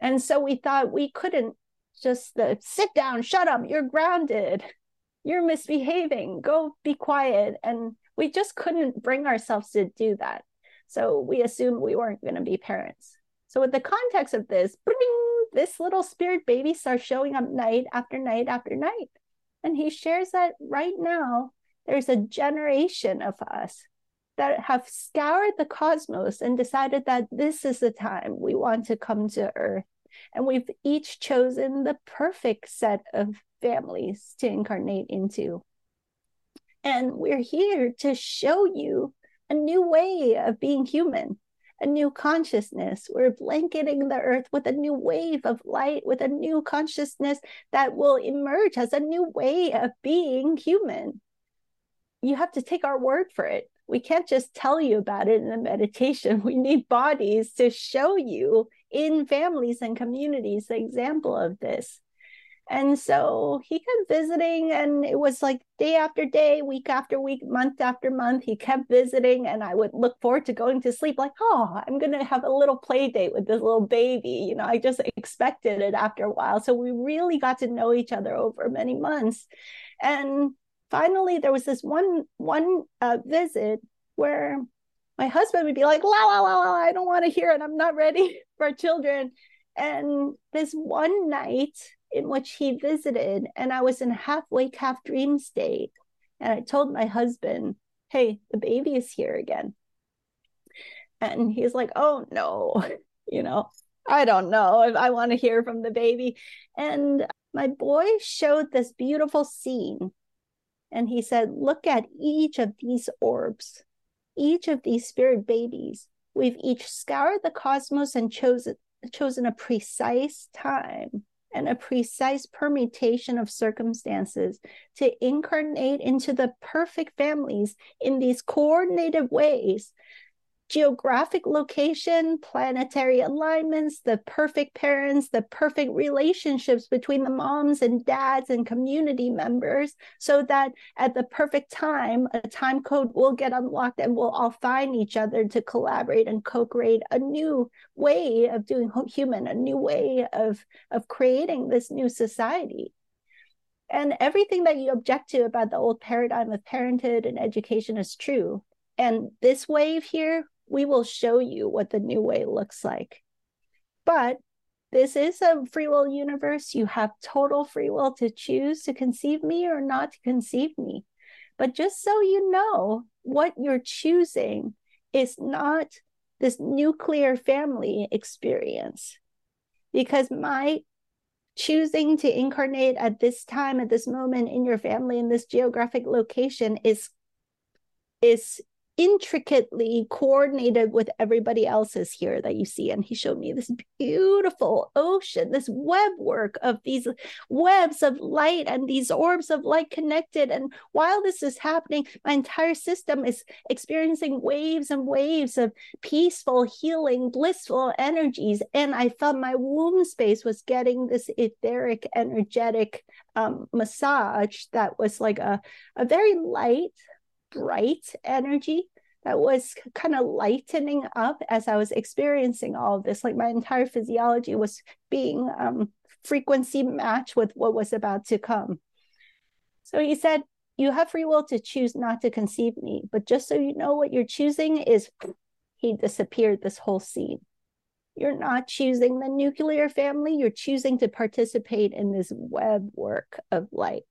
And so we thought we couldn't just uh, sit down, shut up, you're grounded you're misbehaving go be quiet and we just couldn't bring ourselves to do that. So we assumed we weren't going to be parents. So, with the context of this, this little spirit baby starts showing up night after night after night. And he shares that right now, there's a generation of us that have scoured the cosmos and decided that this is the time we want to come to Earth. And we've each chosen the perfect set of families to incarnate into. And we're here to show you a new way of being human, a new consciousness. We're blanketing the earth with a new wave of light, with a new consciousness that will emerge as a new way of being human. You have to take our word for it. We can't just tell you about it in a meditation. We need bodies to show you in families and communities the example of this. And so he kept visiting, and it was like day after day, week after week, month after month. He kept visiting, and I would look forward to going to sleep, like, oh, I'm going to have a little play date with this little baby. You know, I just expected it after a while. So we really got to know each other over many months. And finally, there was this one one uh, visit where my husband would be like, la, la, la, la, I don't want to hear it. I'm not ready for children. And this one night, in which he visited, and I was in half wake, half dream state. And I told my husband, Hey, the baby is here again. And he's like, Oh no, you know, I don't know if I want to hear from the baby. And my boy showed this beautiful scene. And he said, Look at each of these orbs, each of these spirit babies. We've each scoured the cosmos and chosen chosen a precise time and a precise permutation of circumstances to incarnate into the perfect families in these coordinated ways geographic location, planetary alignments, the perfect parents, the perfect relationships between the moms and dads and community members, so that at the perfect time, a time code will get unlocked and we'll all find each other to collaborate and co create a new way of doing human, a new way of, of creating this new society. And everything that you object to about the old paradigm of parenthood and education is true. And this wave here we will show you what the new way looks like. But this is a free will universe. You have total free will to choose to conceive me or not to conceive me. But just so you know, what you're choosing is not this nuclear family experience. Because my choosing to incarnate at this time, at this moment in your family, in this geographic location is, is intricately coordinated with everybody else's here that you see. And he showed me this beautiful ocean, this web work of these webs of light and these orbs of light connected. And while this is happening, my entire system is experiencing waves and waves of peaceful, healing, blissful energies. And I felt my womb space was getting this etheric, energetic um, massage that was like a, a very light, bright energy that was kind of lightening up as I was experiencing all of this. Like my entire physiology was being um, frequency matched with what was about to come. So he said, You have free will to choose not to conceive me, but just so you know what you're choosing is he disappeared this whole scene. You're not choosing the nuclear family, you're choosing to participate in this web work of light.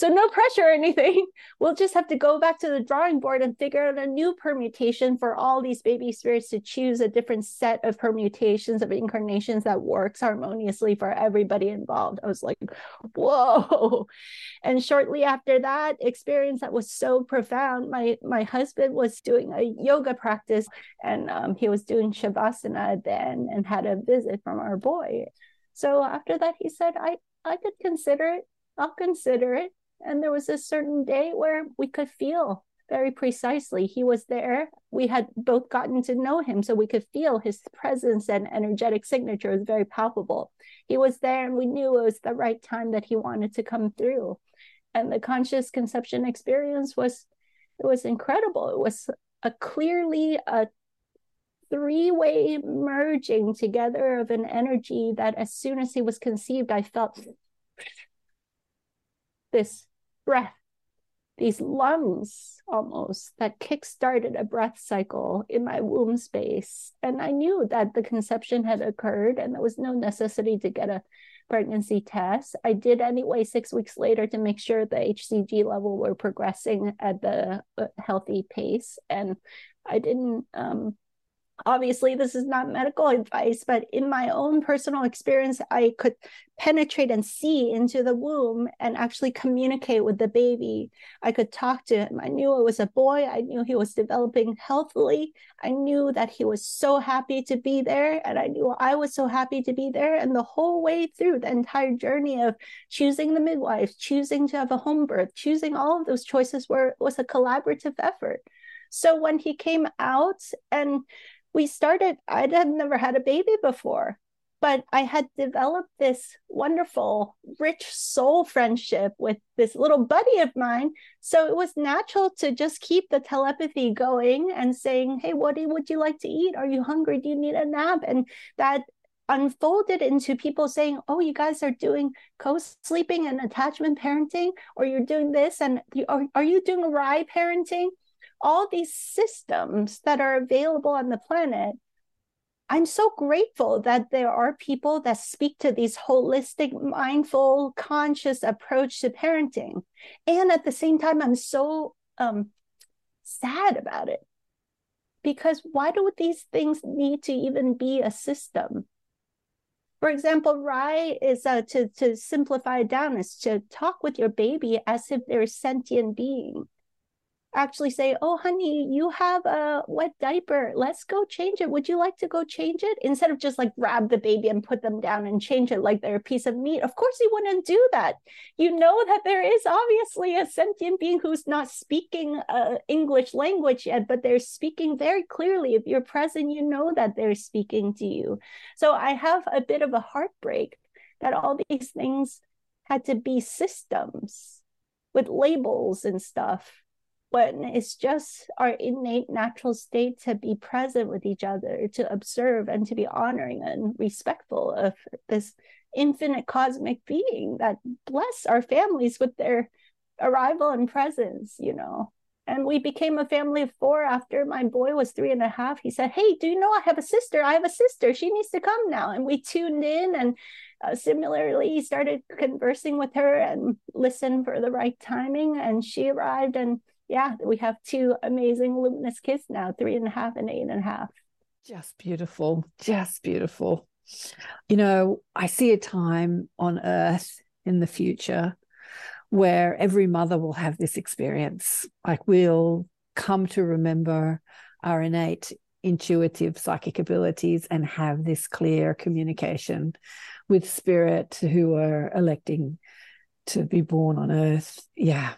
So no pressure or anything. We'll just have to go back to the drawing board and figure out a new permutation for all these baby spirits to choose a different set of permutations of incarnations that works harmoniously for everybody involved. I was like, whoa. And shortly after that experience that was so profound, my my husband was doing a yoga practice and um, he was doing shavasana then and had a visit from our boy. So after that, he said, I, I could consider it. I'll consider it and there was a certain day where we could feel very precisely. He was there. We had both gotten to know him so we could feel his presence and energetic signature was very palpable. He was there and we knew it was the right time that he wanted to come through. And the conscious conception experience was it was incredible. It was a clearly a three-way merging together of an energy that as soon as he was conceived i felt this breath, these lungs almost that kick-started a breath cycle in my womb space. And I knew that the conception had occurred and there was no necessity to get a pregnancy test. I did anyway six weeks later to make sure the HCG level were progressing at the uh, healthy pace. And I didn't um, obviously this is not medical advice but in my own personal experience i could penetrate and see into the womb and actually communicate with the baby. I could talk to him. I knew it was a boy. I knew he was developing healthily. I knew that he was so happy to be there and i knew i was so happy to be there. And the whole way through the entire journey of choosing the midwife choosing to have a home birth choosing all of those choices were was a collaborative effort. So when he came out and we started, I had never had a baby before, but I had developed this wonderful, rich soul friendship with this little buddy of mine. So it was natural to just keep the telepathy going and saying, Hey, what would you like to eat? Are you hungry? Do you need a nap? And that unfolded into people saying, "Oh, you guys are doing co-sleeping and attachment parenting, or you're doing this, and are, are you doing RIE parenting?" All these systems that are available on the planet i'm so grateful that there are people that speak to these holistic mindful conscious approach to parenting. And at the same time i'm so um, sad about it. Because why do these things need to even be a system? For example, RIE is uh, to to simplify it down is to talk with your baby as if they're a sentient being actually say, Oh, honey, you have a wet diaper. Let's go change it. Would you like to go change it? Instead of just like grab the baby and put them down and change it like they're a piece of meat. Of course, you wouldn't do that. You know that there is obviously a sentient being who's not speaking uh, English language yet, but they're speaking very clearly. If you're present, you know that they're speaking to you. So I have a bit of a heartbreak that all these things had to be systems with labels and stuff when it's just our innate natural state to be present with each other, to observe and to be honoring and respectful of this infinite cosmic being that bless our families with their arrival and presence, you know. And we became a family of four after my boy was three and a half. He said, Hey, do you know I have a sister? I have a sister. She needs to come now. And we tuned in and uh, similarly started conversing with her and listened for the right timing. And she arrived and yeah, we have two amazing luminous kids now, three and a half and eight and a half. Just beautiful, just beautiful. You know, I see a time on earth in the future where every mother will have this experience. Like we'll come to remember our innate intuitive psychic abilities and have this clear communication with spirit who are electing to be born on earth. Yeah.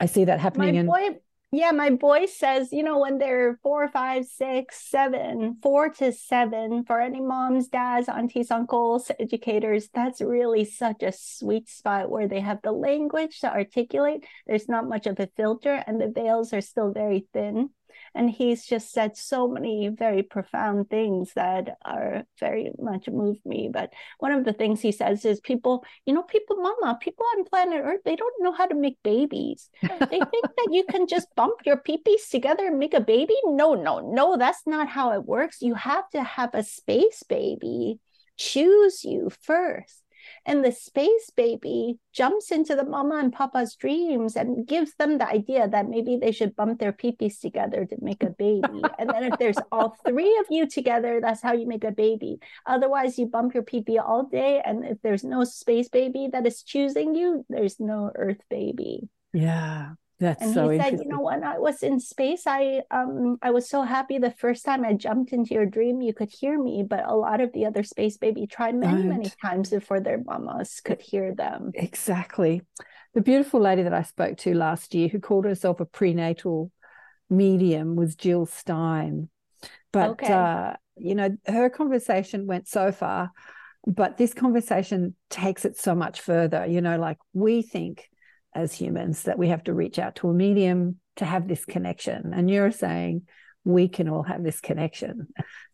I see that happening. My in- boy, yeah, my boy says, you know, when they're four, five, six, seven, four to seven, for any moms, dads, aunties, uncles, educators, that's really such a sweet spot where they have the language to articulate. There's not much of a filter, and the veils are still very thin and he's just said so many very profound things that are very much moved me. But one of the things he says is people you know people mama people on planet earth they don't know how to make babies. They think that you can just bump your peepees together and make a baby? No no no that's not how it works. You have to have a space baby. Choose you first and the space baby jumps into the mama and papa's dreams and gives them the idea that maybe they should bump their peepees together to make a baby. and then if there's all three of you together, that's how you make a baby. Otherwise, you bump your peepee all day. And if there's no space baby that is choosing you, there's no earth baby. Yeah. That's and so he said, you know, when I was in space, I um I was so happy the first time I jumped into your dream, you could hear me. But a lot of the other space baby tried many, right. many times before their mamas could hear them. Exactly. The beautiful lady that I spoke to last year who called herself a prenatal medium was Jill Stein. But okay. uh, you know, her conversation went so far, but this conversation takes it so much further. You know, like we think as humans that we have to reach out to a medium to have this connection. And you're saying we can all have this connection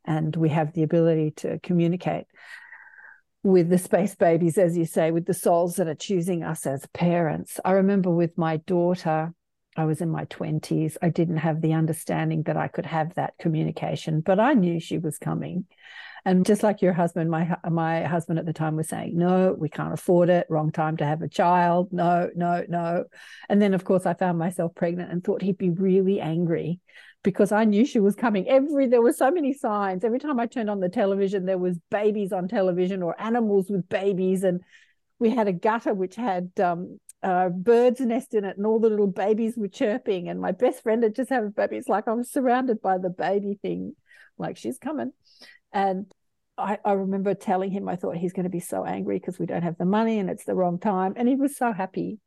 and we have the ability to communicate with the space babies, as you say, with the souls that are choosing us as parents. I remember with my daughter, I was in my 20s. I didn't have the understanding that I could have that communication, but I knew she was coming. And just like your husband, my my husband at the time was saying, "No, we can't afford it. Wrong time to have a child. No, no, no." And then, of course, I found myself pregnant and thought he'd be really angry because I knew she was coming. Every there were so many signs. Every time I turned on the television, there was babies on television or animals with babies, and we had a gutter which had um, a bird's nest in it, and all the little babies were chirping. And my best friend had just had a baby. It's like I was surrounded by the baby thing, like she's coming. And I, I remember telling him I thought he's going to be so angry because we don't have the money and it's the wrong time. And he was so happy.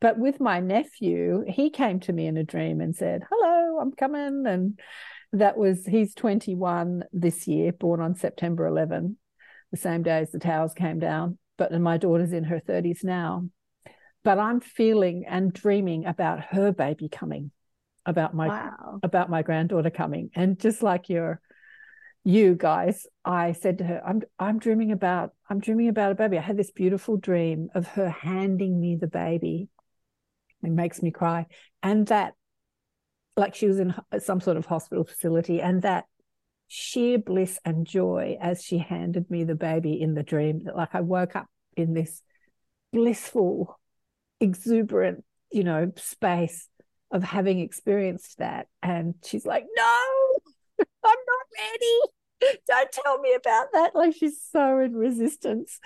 But with my nephew, he came to me in a dream and said, Hello, I'm coming. And that was, he's 21 this year, born on September 11, the same day as the towers came down. But my daughter's in her 30s now. But I'm feeling and dreaming about her baby coming, about my wow. about my granddaughter coming. And just like your you guys, I said to her, I'm I'm dreaming about I'm dreaming about a baby. I had this beautiful dream of her handing me the baby. It makes me cry. And that like she was in some sort of hospital facility and that sheer bliss and joy as she handed me the baby in the dream like I woke up in this blissful exuberant you know space of having experienced that and she's like no I'm not ready don't tell me about that. Like she's so in resistance.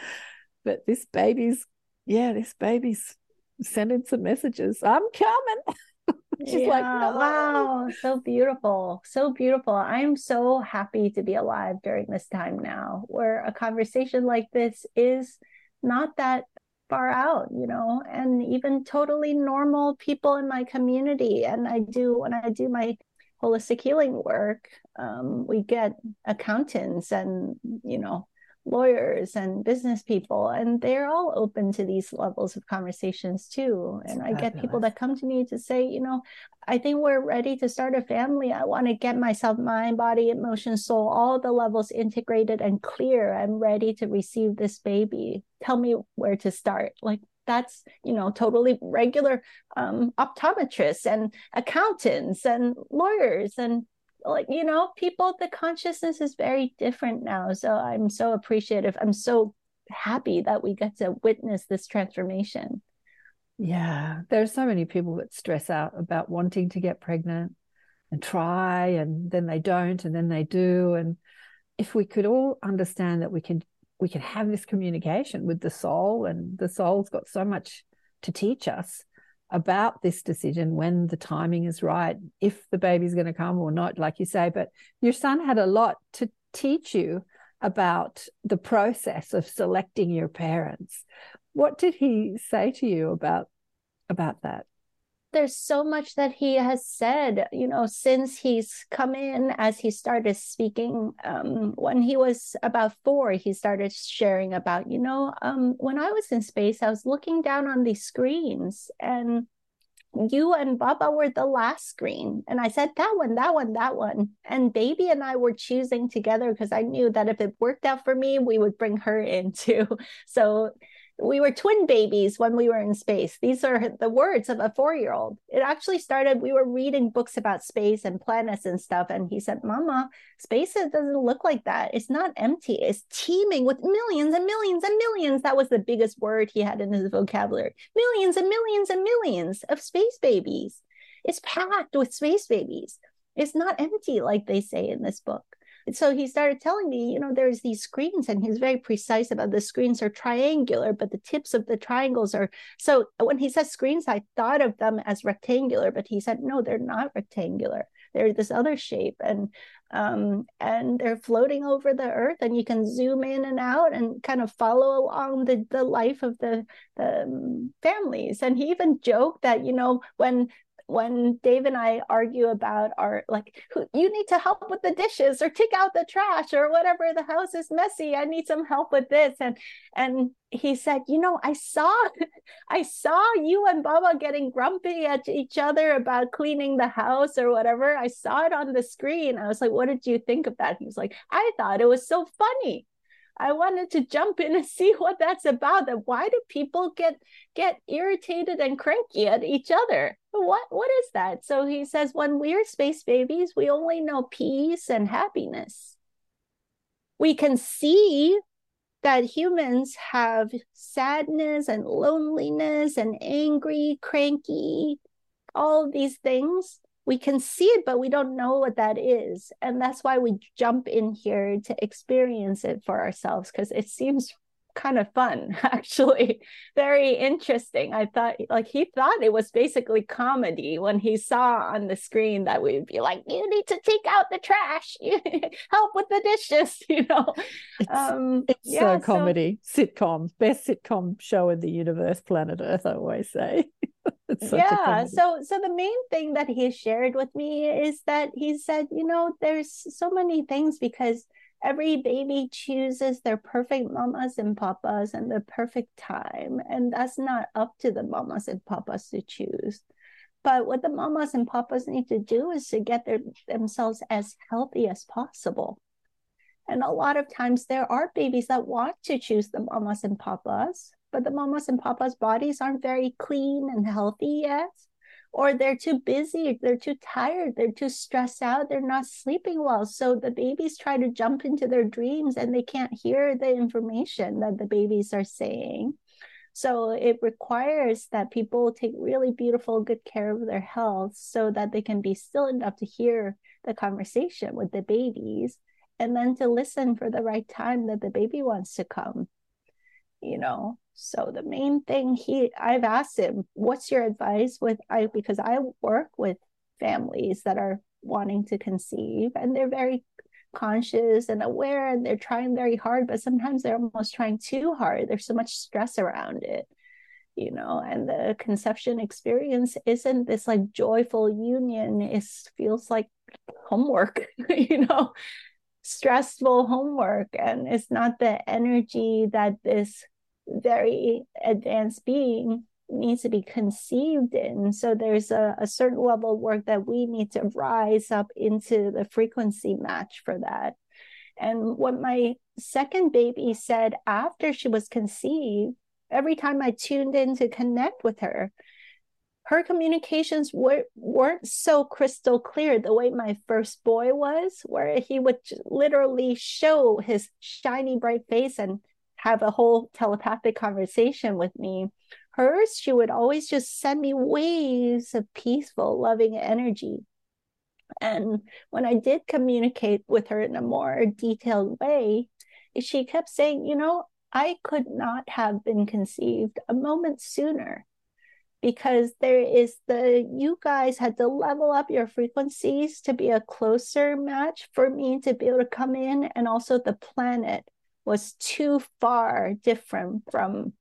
But this baby's, yeah, this baby's sending some messages. I'm coming. She's yeah, like, no. wow, so beautiful, so beautiful. I'm so happy to be alive during this time now, where a conversation like this is not that far out, you know, and even totally normal people in my community. And I do when I do my holistic healing work, um, we get accountants and you know lawyers and business people and they're all open to these levels of conversations too. And i get people that come to me to say you know i think we're ready to start a family. I want to get myself mind body emotion soul all the levels integrated and clear. I'm ready to receive this baby. Tell me where to start. Like that's you know totally regular um, optometrists and accountants and lawyers and like you know people the consciousness is very different now. So i'm so appreciative. I'm so happy that we get to witness this transformation. Yeah there are so many people that stress out about wanting to get pregnant and try and then they don't and then they do. And if we could all understand that we can we can have this communication with the soul and the soul's got so much to teach us about this decision when the timing is right, if the baby's going to come or not, like you say. But your son had a lot to teach you about the process of selecting your parents. What did he say to you about about that? There's so much that he has said you know since he's come in as he started speaking um, when he was about four he started sharing about you know um, when i was in space i was looking down on these screens and you and baba were the last screen. And i said that one that one that one. And baby and i were choosing together because i knew that if it worked out for me we would bring her in too. So we were twin babies when we were in space. These are the words of a four year old. It actually started, we were reading books about space and planets and stuff. And he said, Mama, space doesn't look like that. It's not empty, it's teeming with millions and millions and millions. That was the biggest word he had in his vocabulary millions and millions and millions of space babies. It's packed with space babies. It's not empty like they say in this book so he started telling me, you know, there's these screens, and he's very precise about the screens are triangular, but the tips of the triangles are. So when he says screens, I thought of them as rectangular, but he said, no, they're not rectangular. They're this other shape. And um, and they're floating over the earth and you can zoom in and out and kind of follow along the, the life of the, the um, families and he even joked that you know when when Dave and I argue about our like you need to help with the dishes or take out the trash or whatever the house is messy I need some help with this. And and he said you know I saw I saw you and Baba getting grumpy at each other about cleaning the house or whatever. I saw it on the screen. I was like what did you think of that? He was like I thought it was so funny I wanted to jump in and see what that's about. And why do people get get irritated and cranky at each other? What what is that? So he says, when we're space babies, we only know peace and happiness. We can see that humans have sadness and loneliness and angry, cranky, all these things we can see it, but we don't know what that is. And that's why we jump in here to experience it for ourselves because it seems kind of fun, actually. Very interesting. I thought, like, he thought it was basically comedy when he saw on the screen that we'd be like, you need to take out the trash, help with the dishes, you know. It's, um, it's yeah, so comedy, so... sitcom, best sitcom show in the universe, planet Earth, I always say. yeah so so the main thing that he shared with me is that he said you know there's so many things because every baby chooses their perfect mamas and papas and the perfect time and that's not up to the mamas and papas to choose. But what the mamas and papas need to do is to get their, themselves as healthy as possible. And a lot of times there are babies that want to choose the mamas and papas but the mamas and papas bodies aren't very clean and healthy yet. Or they're too busy they're too tired they're too stressed out they're not sleeping well. So the babies try to jump into their dreams and they can't hear the information that the babies are saying. So it requires that people take really beautiful good care of their health so that they can be still enough to hear the conversation with the babies and then to listen for the right time that the baby wants to come you know so the main thing he I've asked him, what's your advice with I because I work with families that are wanting to conceive and they're very conscious and aware and they're trying very hard, but sometimes they're almost trying too hard. There's so much stress around it, you know, and the conception experience isn't this like joyful union. It feels like homework, you know, stressful homework. And it's not the energy that this very advanced being needs to be conceived in. So there's a, a certain level of work that we need to rise up into the frequency match for that. And what my second baby said after she was conceived, every time I tuned in to connect with her, her communications were, weren't so crystal clear the way my first boy was, where he would literally show his shiny, bright face and have a whole telepathic conversation with me. Hers, she would always just send me waves of peaceful, loving energy. And when I did communicate with her in a more detailed way, she kept saying, You know, I could not have been conceived a moment sooner. because there is the you guys had to level up your frequencies to be a closer match for me to be able to come in and also the planet was too far different from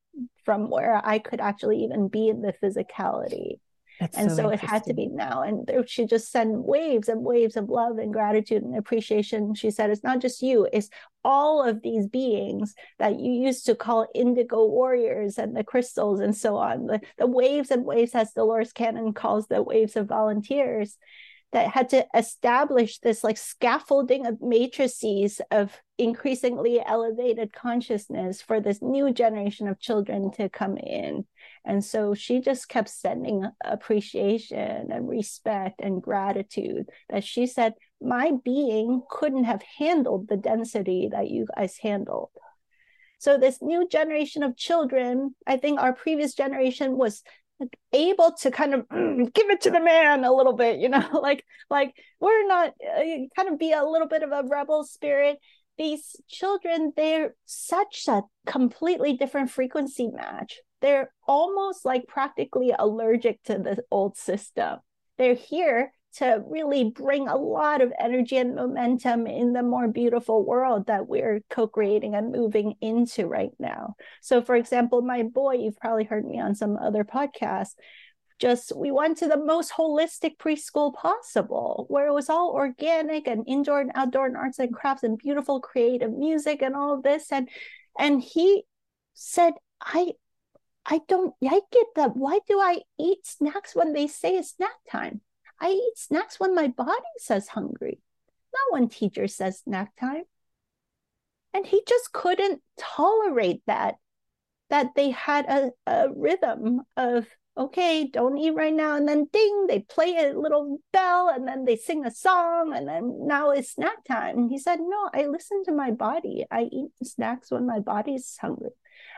from where I could actually even be in the physicality. That's and so, so it had to be now. And there, she just sent waves and waves of love and gratitude and appreciation. She said, It's not just you, it's all of these beings that you used to call indigo warriors and the crystals and so on. The, the waves and waves, as Dolores Cannon calls the waves of volunteers, that had to establish this like scaffolding of matrices of increasingly elevated consciousness for this new generation of children to come in. And so she just kept sending appreciation and respect and gratitude that she said, My being couldn't have handled the density that you guys handled. So, this new generation of children, I think our previous generation was able to kind of give it to the man a little bit you know like like we're not uh, kind of be a little bit of a rebel spirit. These children they're such a completely different frequency match. They're almost like practically allergic to the old system. They're here to really bring a lot of energy and momentum in the more beautiful world that we're co-creating and moving into right now. So for example, my boy, you've probably heard me on some other podcasts, just we went to the most holistic preschool possible where it was all organic and indoor and outdoor and arts and crafts and beautiful creative music and all this and and he said i i don't i get that why do i eat snacks when they say it's snack time I eat snacks when my body says hungry, not when teacher says snack time. And he just couldn't tolerate that, that they had a, a rhythm of, okay, don't eat right now. And then ding, they play a little bell and then they sing a song and then now it's snack time. And he said, no, I listen to my body. I eat snacks when my body is hungry.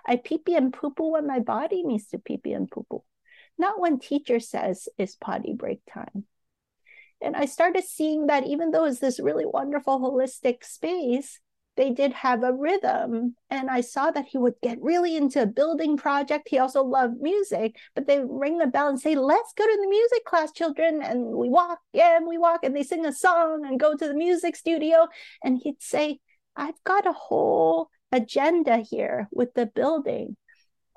I pee pee and poo poo when my body needs to pee pee and poo poo not when teacher says it's potty break time. And I started seeing that even though it's this really wonderful holistic space, they did have a rhythm. And I saw that he would get really into a building project. He also loved music, but they ring the bell and say, Let's go to the music class, children. And we walk and we walk and they sing a song and go to the music studio. And he'd say, I've got a whole agenda here with the building.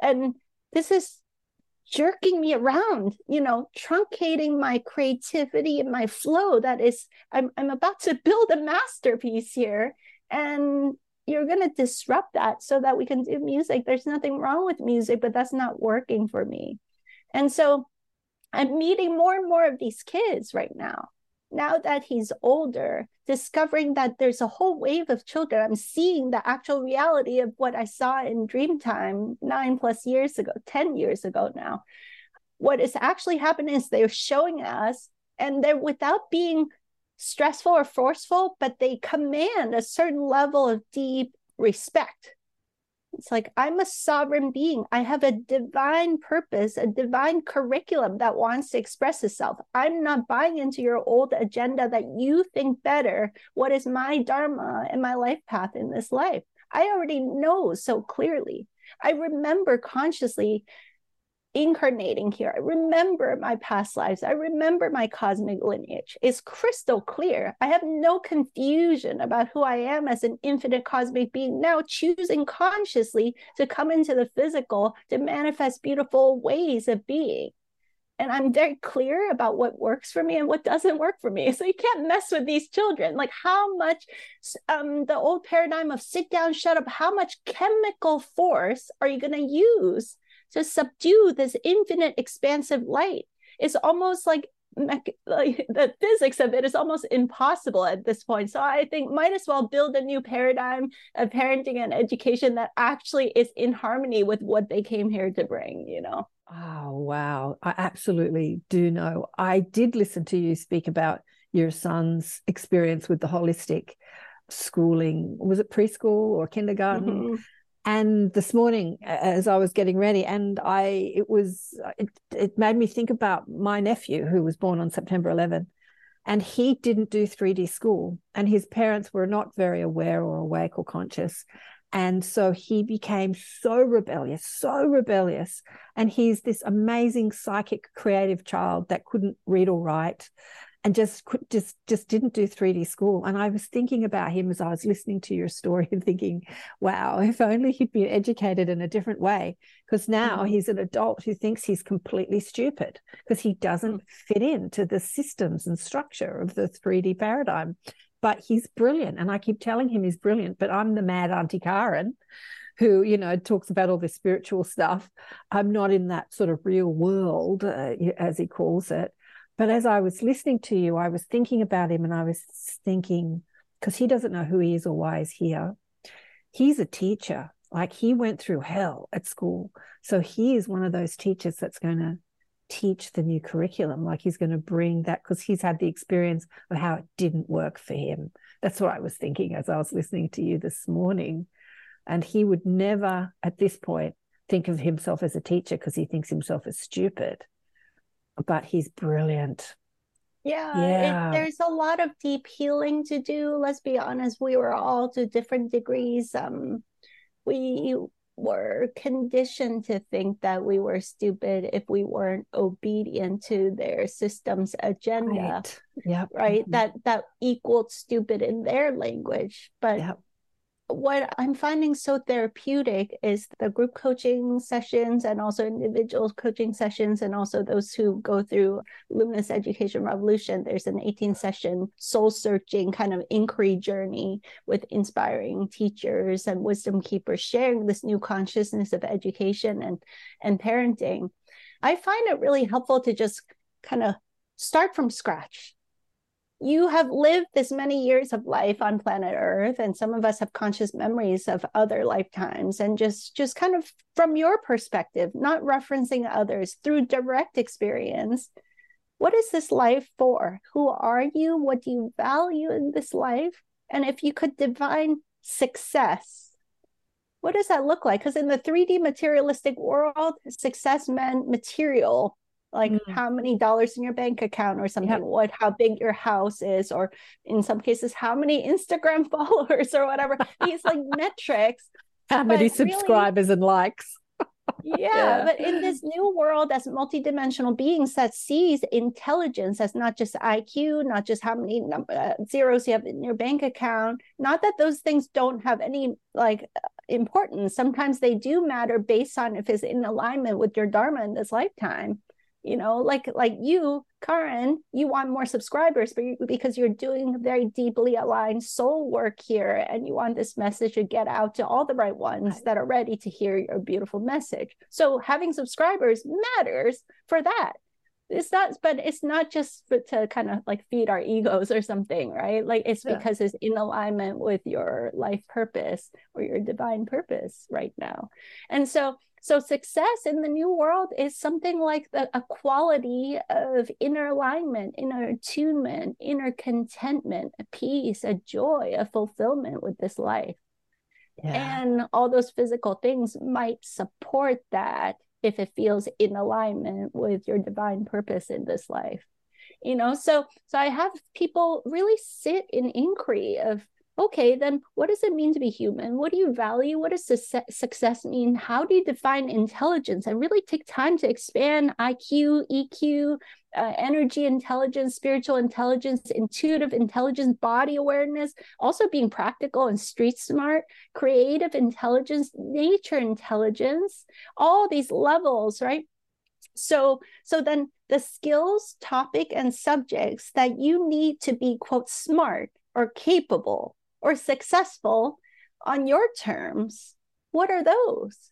And this is jerking me around, you know, truncating my creativity and my flow. That is, I'm, I'm about to build a masterpiece here. And you're going to disrupt that so that we can do music. There's nothing wrong with music, but that's not working for me. And so I'm meeting more and more of these kids right now now that he's older, discovering that there's a whole wave of children, I'm seeing the actual reality of what I saw in Dreamtime nine plus years ago, 10 years ago now. What is actually happening is they're showing us, and they're without being stressful or forceful, but they command a certain level of deep respect it's like I'm a sovereign being. I have a divine purpose, a divine curriculum that wants to express itself. I'm not buying into your old agenda that you think better what is my dharma and my life path in this life. I already know so clearly. I remember consciously incarnating here. I remember my past lives. I remember my cosmic lineage. It's crystal clear. I have no confusion about who I am as an infinite cosmic being, now choosing consciously to come into the physical to manifest beautiful ways of being. And I'm very clear about what works for me and what doesn't work for me. So you can't mess with these children. Like how much um, the old paradigm of sit down, shut up, how much chemical force are you going to use to subdue this infinite expansive light is almost like like the physics of it is almost impossible at this point. So I think might as well build a new paradigm of parenting and education that actually is in harmony with what they came here to bring, you know. Oh wow. I absolutely do know. I did listen to you speak about your son's experience with the holistic schooling. Was it preschool or kindergarten? Mm-hmm and this morning as i was getting ready and i it was it, it made me think about my nephew who was born on september 11 and he didn't do 3d school and his parents were not very aware or awake or conscious And so he became so rebellious, so rebellious. And he's this amazing psychic, creative child that couldn't read or write and just could just just didn't do 3D school. And I was thinking about him as I was listening to your story and thinking, wow, if only he'd been educated in a different way. Because now mm-hmm. he's an adult who thinks he's completely stupid because he doesn't mm-hmm. fit into the systems and structure of the 3D paradigm. But he's brilliant. And I keep telling him he's brilliant, but I'm the mad Auntie Karen who you know talks about all this spiritual stuff i'm not in that sort of real world uh, as he calls it but as I was listening to you, I was thinking about him and I was thinking, because he doesn't know who he is or why he's here. He's a teacher. Like he went through hell at school. So he is one of those teachers that's going to teach the new curriculum. Like he's going to bring that because he's had the experience of how it didn't work for him. That's what I was thinking as I was listening to you this morning. And he would never, at this point, think of himself as a teacher because he thinks himself as stupid but he's brilliant. Yeah, yeah. It, there's a lot of deep healing to do. Let's be honest, we were all to different degrees. Um, we were conditioned to think that we were stupid if we weren't obedient to their system's agenda. Right. Yeah. Right. Mm-hmm. That that equaled stupid in their language, but yep what I'm finding so therapeutic is the group coaching sessions and also individual coaching sessions, and also those who go through Luminous Education Revolution. There's an 18 session soul searching kind of inquiry journey with inspiring teachers and wisdom keepers sharing this new consciousness of education and, and parenting. I find it really helpful to just kind of start from scratch you have lived this many years of life on planet earth and some of us have conscious memories of other lifetimes and just just kind of from your perspective not referencing others through direct experience what is this life for? Who are you? What do you value in this life? And if you could define success what does that look like? Because in the 3d materialistic world success meant material like mm. how many dollars in your bank account or something what how big your house is or in some cases how many instagram followers or whatever. These like metrics how many subscribers really, and likes. Yeah, yeah, but in this new world as multidimensional beings that sees intelligence as not just iq not just how many number, uh, zeros you have in your bank account. Not that those things don't have any like importance. Sometimes they do matter based on if it's in alignment with your dharma in this lifetime you know like like you karen you want more subscribers but you, because you're doing very deeply aligned soul work here and you want this message to get out to all the right ones that are ready to hear your beautiful message. So having subscribers matters for that. It's not but it's not just for, to kind of like feed our egos or something right? Like it's yeah. because it's in alignment with your life purpose or your divine purpose right now. And so so success in the new world is something like the, a quality of inner alignment, inner attunement, inner contentment, a peace, a joy, a fulfillment with this life. Yeah. And all those physical things might support that if it feels in alignment with your divine purpose in this life you know so so i have people really sit in inquiry of okay, then what does it mean to be human? What do you value? What does su- success mean? How do you define intelligence? And really take time to expand IQ, EQ, uh, energy intelligence, spiritual intelligence, intuitive intelligence, body awareness, also being practical and street smart, creative intelligence, nature intelligence, all these levels, right? So, so then the skills, topic, and subjects that you need to be quote smart or capable or successful on your terms, what are those?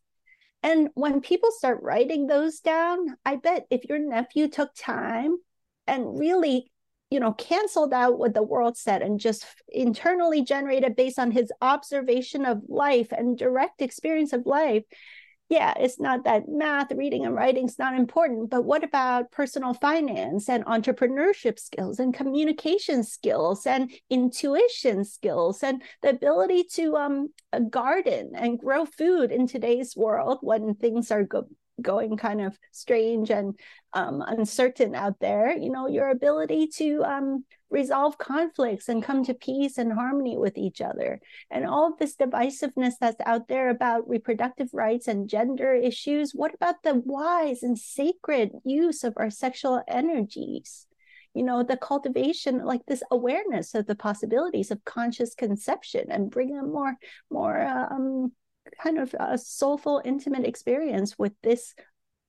And when people start writing those down, I bet if your nephew took time and really, you know, canceled out what the world said and just internally generated based on his observation of life and direct experience of life, yeah, it's not that math, reading, and writing is not important, but what about personal finance and entrepreneurship skills and communication skills and intuition skills and the ability to um, garden and grow food in today's world when things are go- going kind of strange and um, uncertain out there, you know, your ability to um, resolve conflicts and come to peace and harmony with each other. And all of this divisiveness that's out there about reproductive rights and gender issues, what about the wise and sacred use of our sexual energies? You know, the cultivation, like this awareness of the possibilities of conscious conception and bring a more, more um, kind of a soulful, intimate experience with this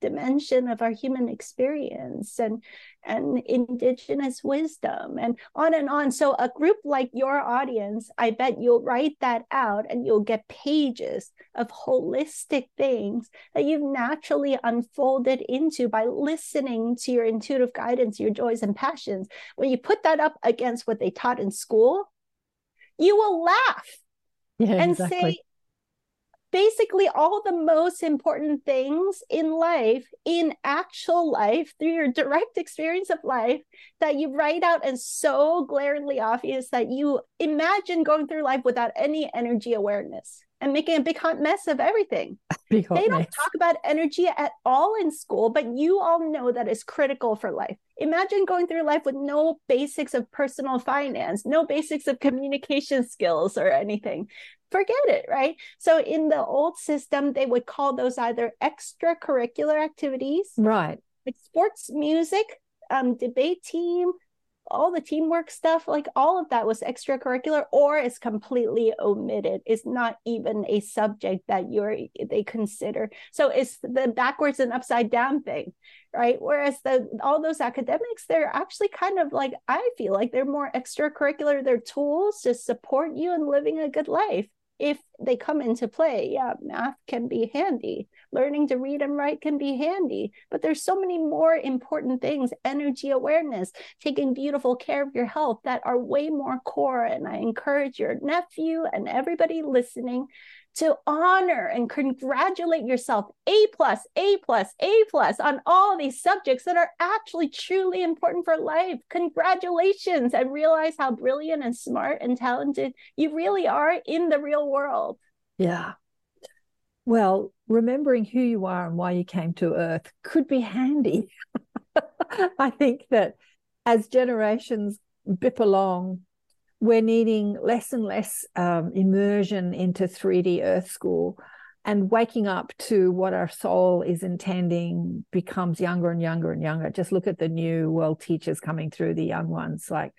dimension of our human experience and and indigenous wisdom and on and on so a group like your audience i bet you'll write that out and you'll get pages of holistic things that you've naturally unfolded into by listening to your intuitive guidance your joys and passions when you put that up against what they taught in school you will laugh yeah, and exactly. say basically all the most important things in life, in actual life, through your direct experience of life, that you write out and so glaringly obvious that you imagine going through life without any energy awareness and making a big hot mess of everything. they don't mess. talk about energy at all in school, but you all know that is critical for life. Imagine going through life with no basics of personal finance, no basics of communication skills or anything forget it, right? So in the old system, they would call those either extracurricular activities, right? Like sports, music, um, debate team, all the teamwork stuff, like all of that was extracurricular, or is completely omitted. It's not even a subject that you're they consider. So it's the backwards and upside down thing, right? Whereas the all those academics, they're actually kind of like I feel like they're more extracurricular. They're tools to support you in living a good life if they come into play, yeah, math can be handy. Learning to read and write can be handy. But there's so many more important things energy awareness, taking beautiful care of your health that are way more core. And I encourage your nephew and everybody listening to honor and congratulate yourself a plus a plus a plus on all these subjects that are actually truly important for life. Congratulations. And realize how brilliant and smart and talented you really are in the real world. Yeah. Well remembering who you are and why you came to earth could be handy. I think that as generations bip along we're needing less and less um, immersion into 3D Earth School and waking up to what our soul is intending becomes younger and younger and younger. Just look at the new world teachers coming through, the young ones. Like,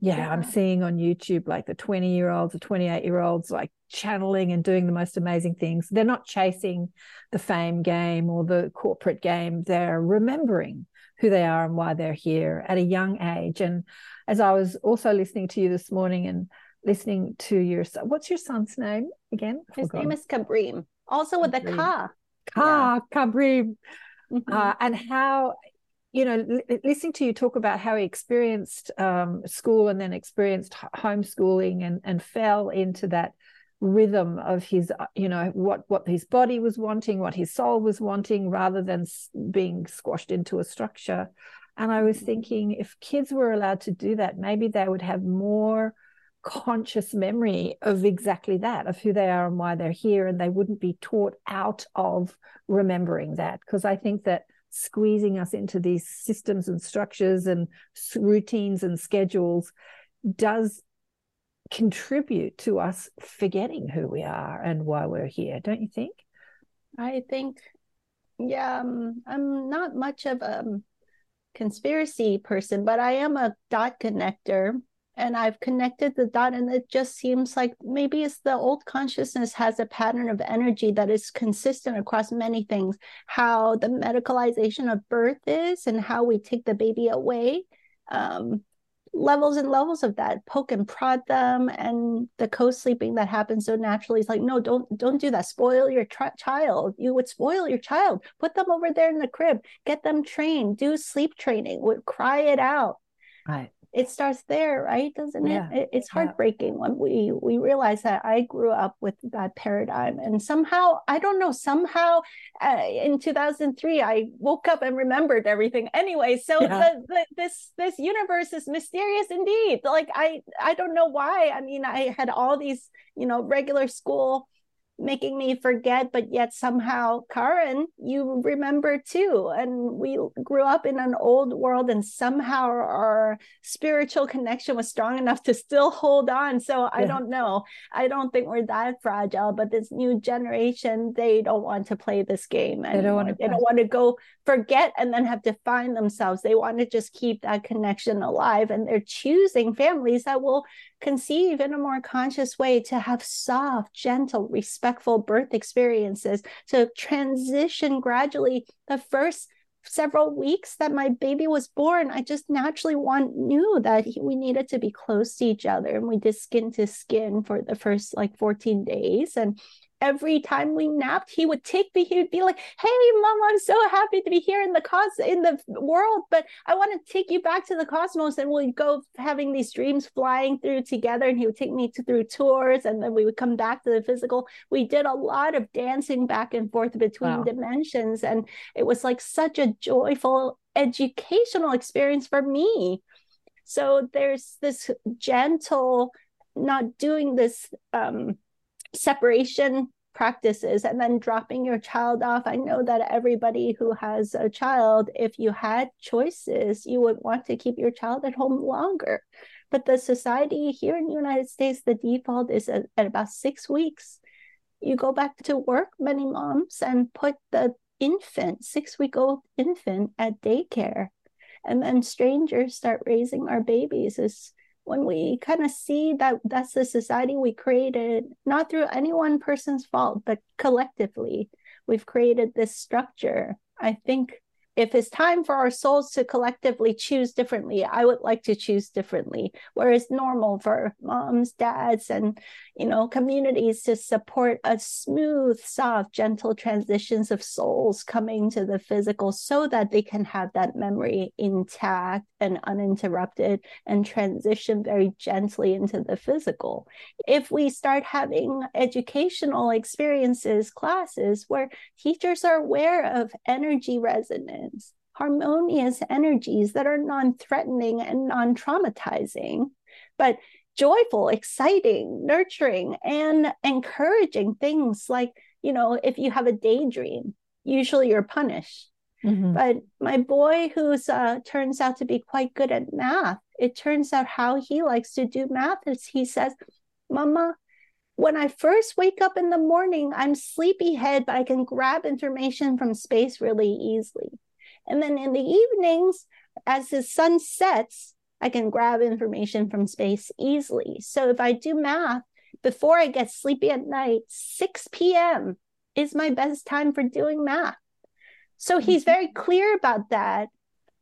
yeah, yeah. I'm seeing on YouTube like the 20 year olds, the 28 year olds, like channeling and doing the most amazing things. They're not chasing the fame game or the corporate game, they're remembering who they are and why they're here at a young age. And as I was also listening to you this morning and listening to your what's your son's name again? His name is Kabrim, also with a Ka. Ka, yeah. Kabrim. Mm-hmm. Uh, and how, you know, l- listening to you talk about how he experienced um, school and then experienced homeschooling and, and fell into that rhythm of his uh, you know what what his body was wanting what his soul was wanting rather than being squashed into a structure and i was mm-hmm. thinking if kids were allowed to do that maybe they would have more conscious memory of exactly that of who they are and why they're here and they wouldn't be taught out of remembering that because i think that squeezing us into these systems and structures and routines and schedules does contribute to us forgetting who we are and why we're here, don't you think? I think, yeah, um, I'm not much of a conspiracy person, but I am a dot connector and I've connected the dot, and it just seems like maybe it's the old consciousness has a pattern of energy that is consistent across many things. How the medicalization of birth is, and how we take the baby away. Um, levels and levels of that poke and prod them and the co-sleeping that happens so naturally. Is like no don't don't do that. Spoil your child. You would spoil your child. Put them over there in the crib. Get them trained. Do sleep training. Would cry it out. Right it starts there right doesn't yeah. it it's heartbreaking yeah. when we we realize that i grew up with that paradigm and somehow i don't know somehow uh, in 2003 i woke up and remembered everything anyway so yeah. the, the, this this universe is mysterious indeed like i i don't know why i mean i had all these you know regular school making me forget, but yet somehow, Karen, you remember too. And we grew up in an old world, and somehow our spiritual connection was strong enough to still hold on. So yeah. I don't know. I don't think we're that fragile, but this new generation, they don't want to play this game. Anymore. They don't want to. They don't want to go forget and then have to find themselves. They want to just keep that connection alive, and they're choosing families that will conceive in a more conscious way to have soft, gentle, respectful birth experiences, to transition gradually. The first several weeks that my baby was born, I just naturally want knew that he, we needed to be close to each other, and we did skin to skin for the first like 14 days, and every time we napped, he would take me. He would be like, "Hey, mom, I'm so happy to be here in the cos in the world, but I want to take you back to the cosmos." And we'd go having these dreams flying through together, and he would take me to, through tours, and then we would come back to the physical. We did a lot of dancing back and forth between wow. dimensions, and it was like such a joyful educational experience for me. So there's this gentle, not doing this. Um, separation practices and then dropping your child off. I know that everybody who has a child, if you had choices, you would want to keep your child at home longer. But the society here in the United States, the default is at, at about six weeks. You go back to work, many moms, and put the infant, six week old infant, at daycare. And then strangers start raising our babies. Is when we kind of see that that's the society we created, not through any one person's fault, but collectively, we've created this structure. I think if it's time for our souls to collectively choose differently, I would like to choose differently. Whereas normal for moms, dads, and you know communities to support a smooth, soft, gentle transitions of souls coming to the physical, so that they can have that memory intact and uninterrupted, and transition very gently into the physical. If we start having educational experiences, classes where teachers are aware of energy resonance harmonious energies that are non threatening and non traumatizing, but joyful, exciting, nurturing, and encouraging things like, you know, if you have a daydream, usually you're punished. Mm-hmm. But my boy, who's uh, turns out to be quite good at math, it turns out how he likes to do math is he says, Mama, when I first wake up in the morning, I'm sleepyhead, but I can grab information from space really easily. And then in the evenings, as the sun sets, I can grab information from space easily. So if I do math before I get sleepy at night, 6 p.m. is my best time for doing math. So he's mm-hmm. very clear about that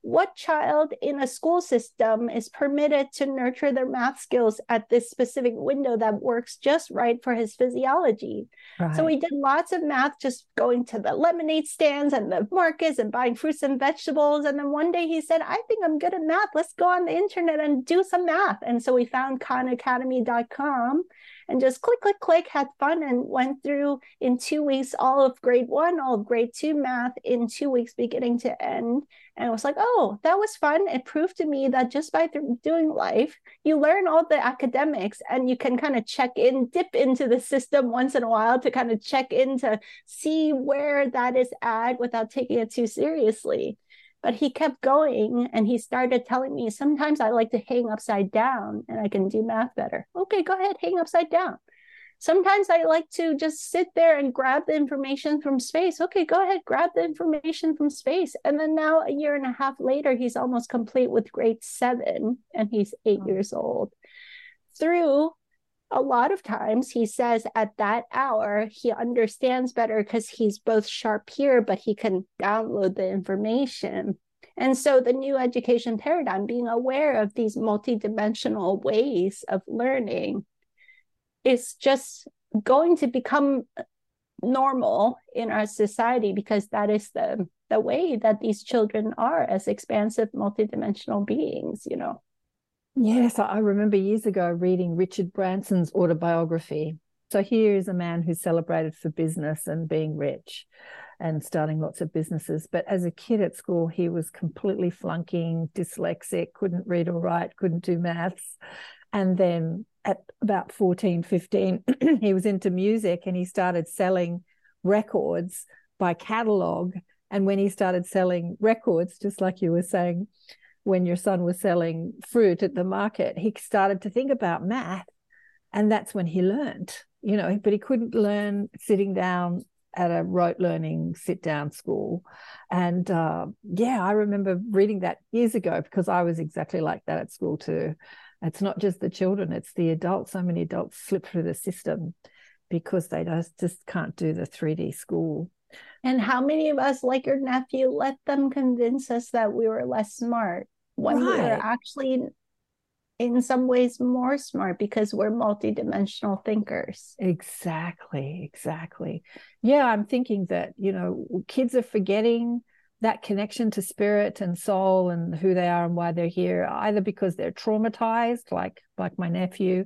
what child in a school system is permitted to nurture their math skills at this specific window that works just right for his physiology. Right. So we did lots of math just going to the lemonade stands and the markets and buying fruits and vegetables. And then one day he said, I think I'm good at math. Let's go on the internet and do some math. And so we found khanacademy.com and just click, click, click, had fun and went through in two weeks all of grade one, all of grade two math in two weeks, beginning to end. And I was like, oh, that was fun. It proved to me that just by th- doing life, you learn all the academics and you can kind of check in, dip into the system once in a while to kind of check in to see where that is at without taking it too seriously. But he kept going and he started telling me sometimes I like to hang upside down and I can do math better. Okay, go ahead, hang upside down. Sometimes I like to just sit there and grab the information from space. Okay, go ahead, grab the information from space. And then now, a year and a half later, he's almost complete with grade seven and he's eight oh. years old. Through a lot of times he says at that hour he understands better because he's both sharp here but he can download the information and so the new education paradigm being aware of these multidimensional ways of learning is just going to become normal in our society because that is the the way that these children are as expansive multidimensional beings you know Yes, I remember years ago reading Richard Branson's autobiography. So here is a man who's celebrated for business and being rich and starting lots of businesses. But as a kid at school, he was completely flunking, dyslexic, couldn't read or write, couldn't do maths. And then at about 14, 15, he was into music and he started selling records by catalog. And when he started selling records, just like you were saying, when your son was selling fruit at the market, he started to think about math. And that's when he learned, you know, but he couldn't learn sitting down at a rote learning sit down school. And uh, yeah, I remember reading that years ago because I was exactly like that at school too. It's not just the children, it's the adults. So many adults slip through the system because they just, just can't do the 3D school. And how many of us, like your nephew, let them convince us that we were less smart when right. we're actually, in some ways, more smart because we're multidimensional thinkers? Exactly, exactly. Yeah, I'm thinking that, you know, kids are forgetting that connection to spirit and soul and who they are and why they're here either because they're traumatized like like my nephew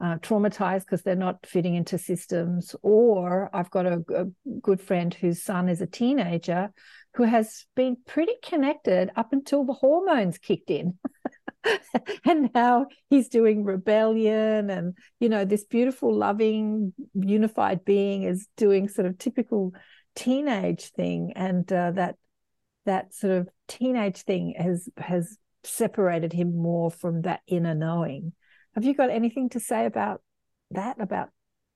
uh, traumatized because they're not fitting into systems or i've got a, a good friend whose son is a teenager who has been pretty connected up until the hormones kicked in and now he's doing rebellion and you know this beautiful loving unified being is doing sort of typical teenage thing. And uh, that that sort of teenage thing has has separated him more from that inner knowing. Have you got anything to say about that? About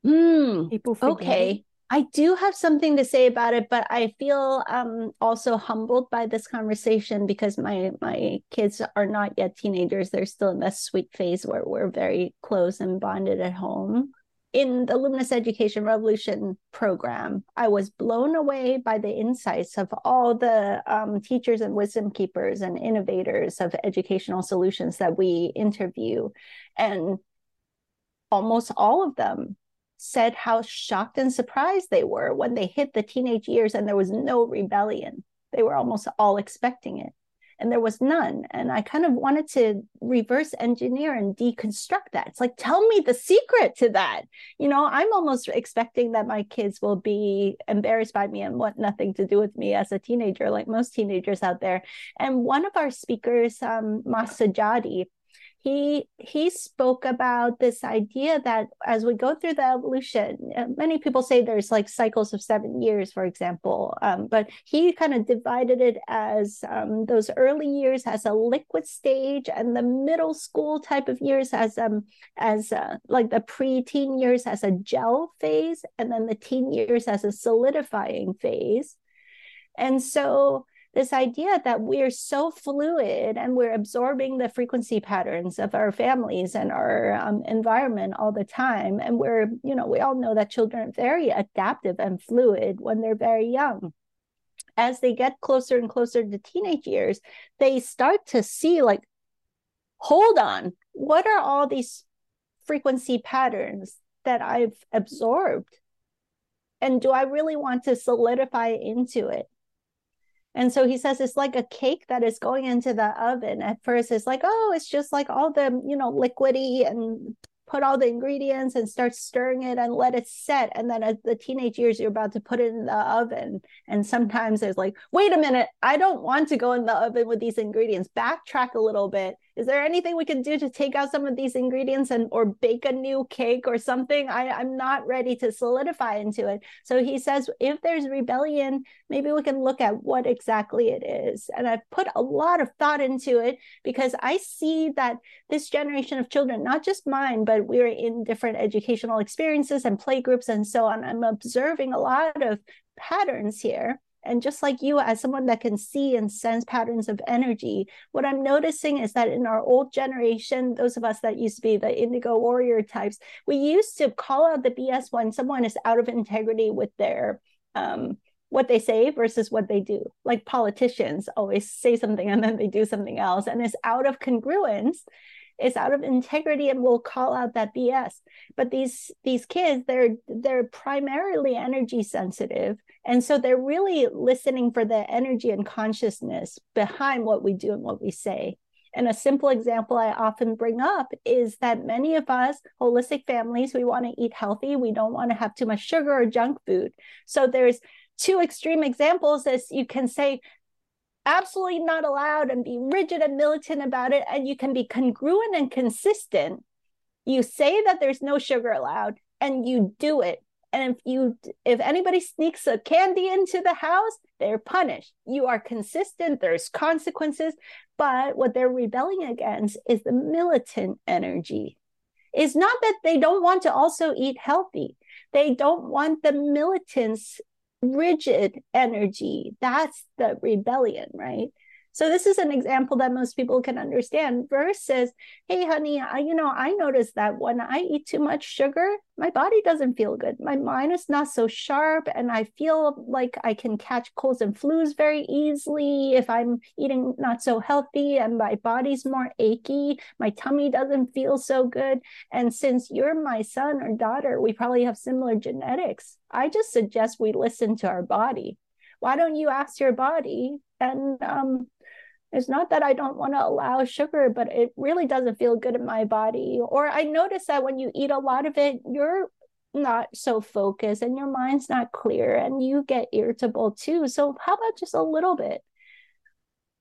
mm, people? Forgetting? Okay, I do have something to say about it, but I feel um, also humbled by this conversation because my my kids are not yet teenagers; they're still in that sweet phase where we're very close and bonded at home in the Luminous Education Revolution program, I was blown away by the insights of all the um, teachers and wisdom keepers and innovators of educational solutions that we interview. And almost all of them said how shocked and surprised they were when they hit the teenage years and there was no rebellion. They were almost all expecting it and there was none. And I kind of wanted to reverse engineer and deconstruct that. It's like, tell me the secret to that. You know, I'm almost expecting that my kids will be embarrassed by me and want nothing to do with me as a teenager, like most teenagers out there. And one of our speakers, um, Masajadi, he he spoke about this idea that as we go through the evolution many people say there's like cycles of seven years for example um, but he kind of divided it as um, those early years as a liquid stage and the middle school type of years as um as uh, like the pre-teen years as a gel phase and then the teen years as a solidifying phase. And so this idea that we're so fluid and we're absorbing the frequency patterns of our families and our um, environment all the time. And we're, you know, we all know that children are very adaptive and fluid when they're very young. As they get closer and closer to teenage years, they start to see, like, hold on, what are all these frequency patterns that I've absorbed? And do I really want to solidify into it? And so he says it's like a cake that is going into the oven. At first, it's like, oh, it's just like all the, you know, liquidy and put all the ingredients and start stirring it and let it set. And then at the teenage years, you're about to put it in the oven. And sometimes there's like, wait a minute, I don't want to go in the oven with these ingredients. Backtrack a little bit is there anything we can do to take out some of these ingredients and or bake a new cake or something? I, i'm not ready to solidify into it. So he says if there's rebellion maybe we can look at what exactly it is. And i've put a lot of thought into it because i see that this generation of children not just mine but we're in different educational experiences and play groups and so on i'm observing a lot of patterns here and just like you, as someone that can see and sense patterns of energy, what I'm noticing is that in our old generation, those of us that used to be the indigo warrior types, we used to call out the BS when someone is out of integrity with their um, what they say versus what they do. Like politicians always say something and then they do something else, and it's out of congruence is out of integrity and will call out that BS. But these these kids, they're they're primarily energy sensitive. And so they're really listening for the energy and consciousness behind what we do and what we say. And a simple example I often bring up is that many of us, holistic families, we want to eat healthy. We don't want to have too much sugar or junk food. So there's two extreme examples as you can say absolutely not allowed and be rigid and militant about it and you can be congruent and consistent You say that there's no sugar allowed and you do it. And if you if anybody sneaks a candy into the house, they're punished. You are consistent, there's consequences, but what they're rebelling against is the militant energy. It's not that they don't want to also eat healthy. They don't want the militants rigid energy. That's the rebellion, right? So this is an example that most people can understand versus, hey, honey, I, you know, I noticed that when I eat too much sugar, my body doesn't feel good. My mind is not so sharp, and I feel like I can catch colds and flus very easily if I'm eating not so healthy, and my body's more achy. My tummy doesn't feel so good. And since you're my son or daughter, we probably have similar genetics. I just suggest we listen to our body. Why don't you ask your body and um, it's not that I don't want to allow sugar, but it really doesn't feel good in my body. Or I notice that when you eat a lot of it, you're not so focused and your mind's not clear and you get irritable too. So, how about just a little bit?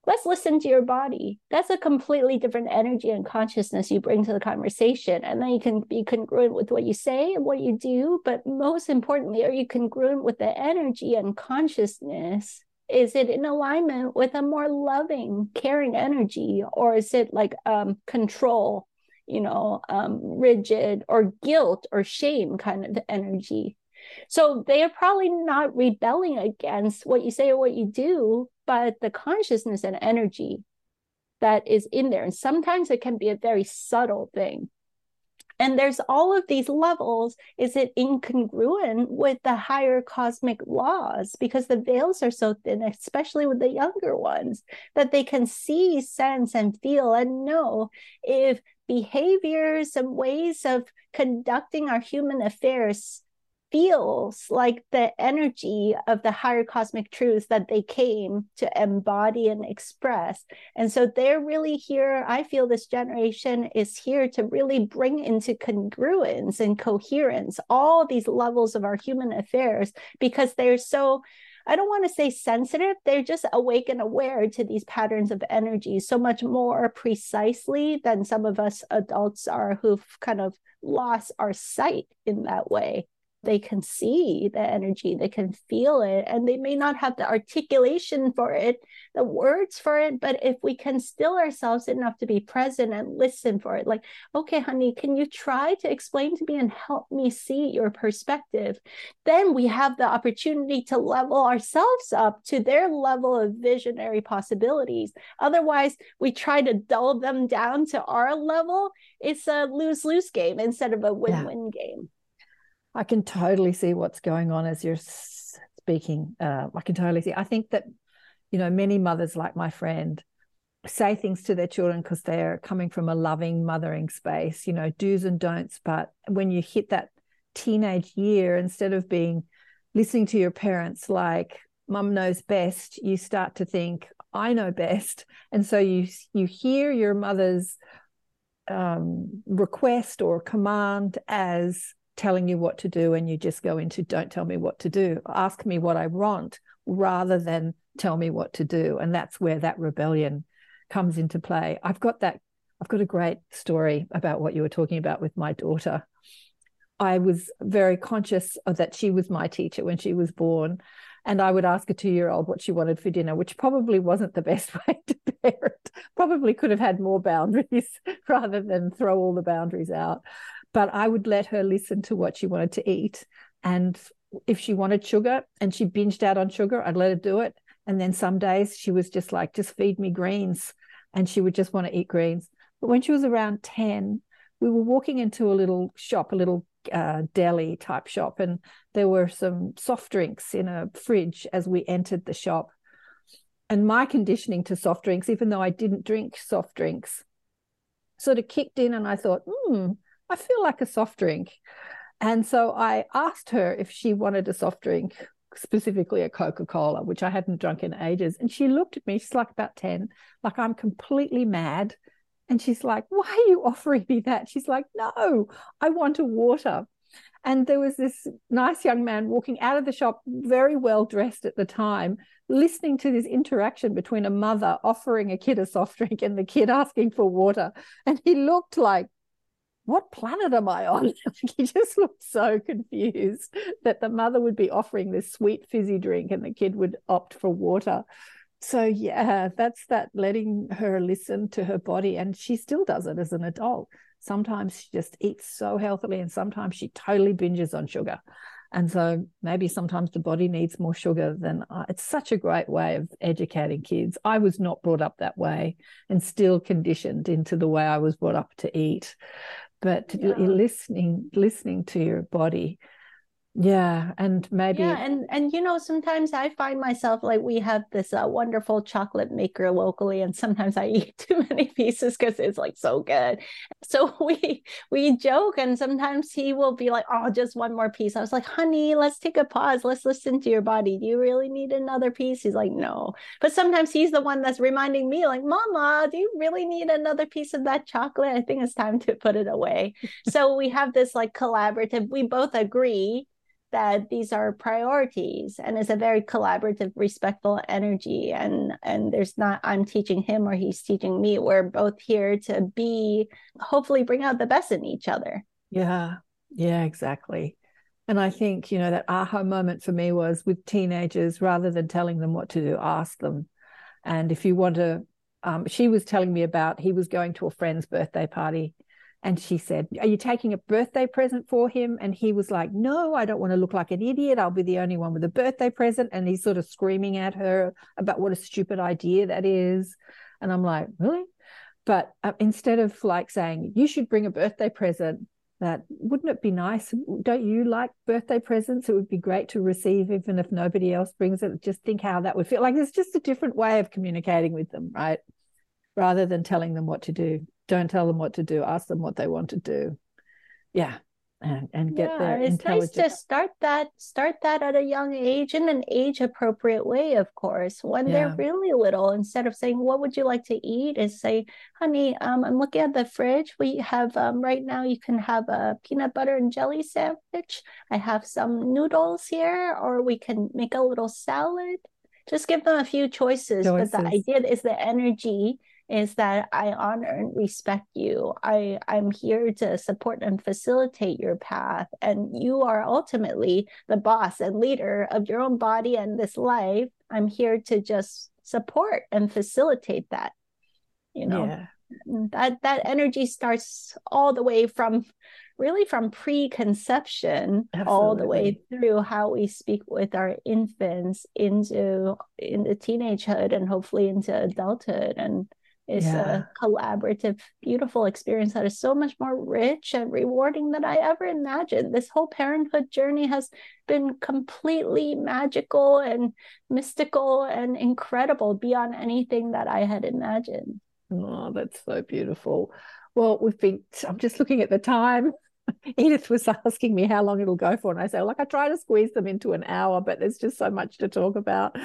Let's listen to your body. That's a completely different energy and consciousness you bring to the conversation. And then you can be congruent with what you say and what you do. But most importantly, are you congruent with the energy and consciousness is it in alignment with a more loving caring energy? Or is it like um, control you know um, rigid or guilt or shame kind of energy? So they are probably not rebelling against what you say or what you do but the consciousness and energy that is in there. And sometimes it can be a very subtle thing and there's all of these levels. Is it incongruent with the higher cosmic laws? Because the veils are so thin, especially with the younger ones, that they can see, sense, and feel and know if behaviors and ways of conducting our human affairs feels like the energy of the higher cosmic truths that they came to embody and express. And so they're really here. I feel this generation is here to really bring into congruence and coherence all these levels of our human affairs because they're so. I don't want to say sensitive, they're just awake and aware to these patterns of energy so much more precisely than some of us adults are who've kind of lost our sight in that way they can see the energy, they can feel it, and they may not have the articulation for it, the words for it. But if we can still ourselves enough to be present and listen for it, like, okay, honey, can you try to explain to me and help me see your perspective? Then we have the opportunity to level ourselves up to their level of visionary possibilities. Otherwise, we try to dull them down to our level. It's a lose lose game instead of a win win yeah. game. I can totally see what's going on as you're speaking. Uh, I can totally see. I think that, you know, many mothers like my friend say things to their children because they're coming from a loving mothering space, you know, do's and don'ts. But when you hit that teenage year, instead of being listening to your parents like mum knows best, you start to think, I know best. And so you you hear your mother's um, request or command as telling you what to do and you just go into don't tell me what to do. Ask me what i want rather than tell me what to do. And that's where that rebellion comes into play. I've got that i've got a great story about what you were talking about with my daughter. I was very conscious of that she was my teacher when she was born and i would ask a two year old what she wanted for dinner which probably wasn't the best way to parent. Probably could have had more boundaries rather than throw all the boundaries out but I would let her listen to what she wanted to eat. And if she wanted sugar and she binged out on sugar, I'd let her do it. And then some days she was just like, just feed me greens. And she would just want to eat greens. But when she was around 10, we were walking into a little shop, a little uh, deli type shop, and there were some soft drinks in a fridge as we entered the shop. And my conditioning to soft drinks, even though I didn't drink soft drinks, sort of kicked in, and I thought, hmm, I feel like a soft drink. And so I asked her if she wanted a soft drink, specifically a Coca Cola, which I hadn't drunk in ages. And she looked at me, she's like about 10, like I'm completely mad. And she's like, Why are you offering me that? She's like, No, I want a water. And there was this nice young man walking out of the shop, very well dressed at the time, listening to this interaction between a mother offering a kid a soft drink and the kid asking for water. And he looked like what planet am I on? he just looked so confused that the mother would be offering this sweet fizzy drink and the kid would opt for water. So, yeah, that's that letting her listen to her body. And she still does it as an adult. Sometimes she just eats so healthily, and sometimes she totally binges on sugar. And so maybe sometimes the body needs more sugar than I, it's such a great way of educating kids. I was not brought up that way and still conditioned into the way I was brought up to eat but yeah. listening listening to your body yeah and maybe yeah and and you know sometimes i find myself like we have this uh, wonderful chocolate maker locally and sometimes i eat too many pieces because it's like so good. So we we joke and sometimes he will be like oh just one more piece. I was like honey let's take a pause. Let's listen to your body. Do you really need another piece? He's like no. But sometimes he's the one that's reminding me like mama do you really need another piece of that chocolate? I think it's time to put it away. So we have this like collaborative we both agree that these are priorities and it's a very collaborative respectful energy. And and there's not i'm teaching him or he's teaching me. We're both here to be hopefully bring out the best in each other. Yeah. Yeah exactly. And i think you know that aha moment for me was with teenagers rather than telling them what to do ask them. And if you want to um, she was telling me about he was going to a friend's birthday party and she said, Are you taking a birthday present for him? And he was like, No, I don't want to look like an idiot. I'll be the only one with a birthday present. And he's sort of screaming at her about what a stupid idea that is. And I'm like, Really? But uh, instead of like saying, You should bring a birthday present, that wouldn't it be nice? Don't you like birthday presents? It would be great to receive, even if nobody else brings it. Just think how that would feel. Like it's just a different way of communicating with them, right? Rather than telling them what to do don't tell them what to do ask them what they want to do. Yeah and, and get yeah, their it's nice to start that start that at a young age in an age appropriate way of course when yeah. they're really little instead of saying what would you like to eat? is say honey um, i'm looking at the fridge. We have um, right now you can have a peanut butter and jelly sandwich. I have some noodles here or we can make a little salad. Just give them a few choices, choices. but the idea is the energy is that I honor and respect you. I, I'm here to support and facilitate your path. And you are ultimately the boss and leader of your own body and this life. I'm here to just support and facilitate that. You know, yeah. that that energy starts all the way from really from preconception Absolutely. all the way through how we speak with our infants into into teenagehood and hopefully into adulthood and is yeah. a collaborative, beautiful experience that is so much more rich and rewarding than I ever imagined. This whole parenthood journey has been completely magical and mystical and incredible beyond anything that I had imagined. Oh, that's so beautiful. Well, we've been, I'm just looking at the time. Edith was asking me how long it'll go for. And I say, like, I try to squeeze them into an hour, but there's just so much to talk about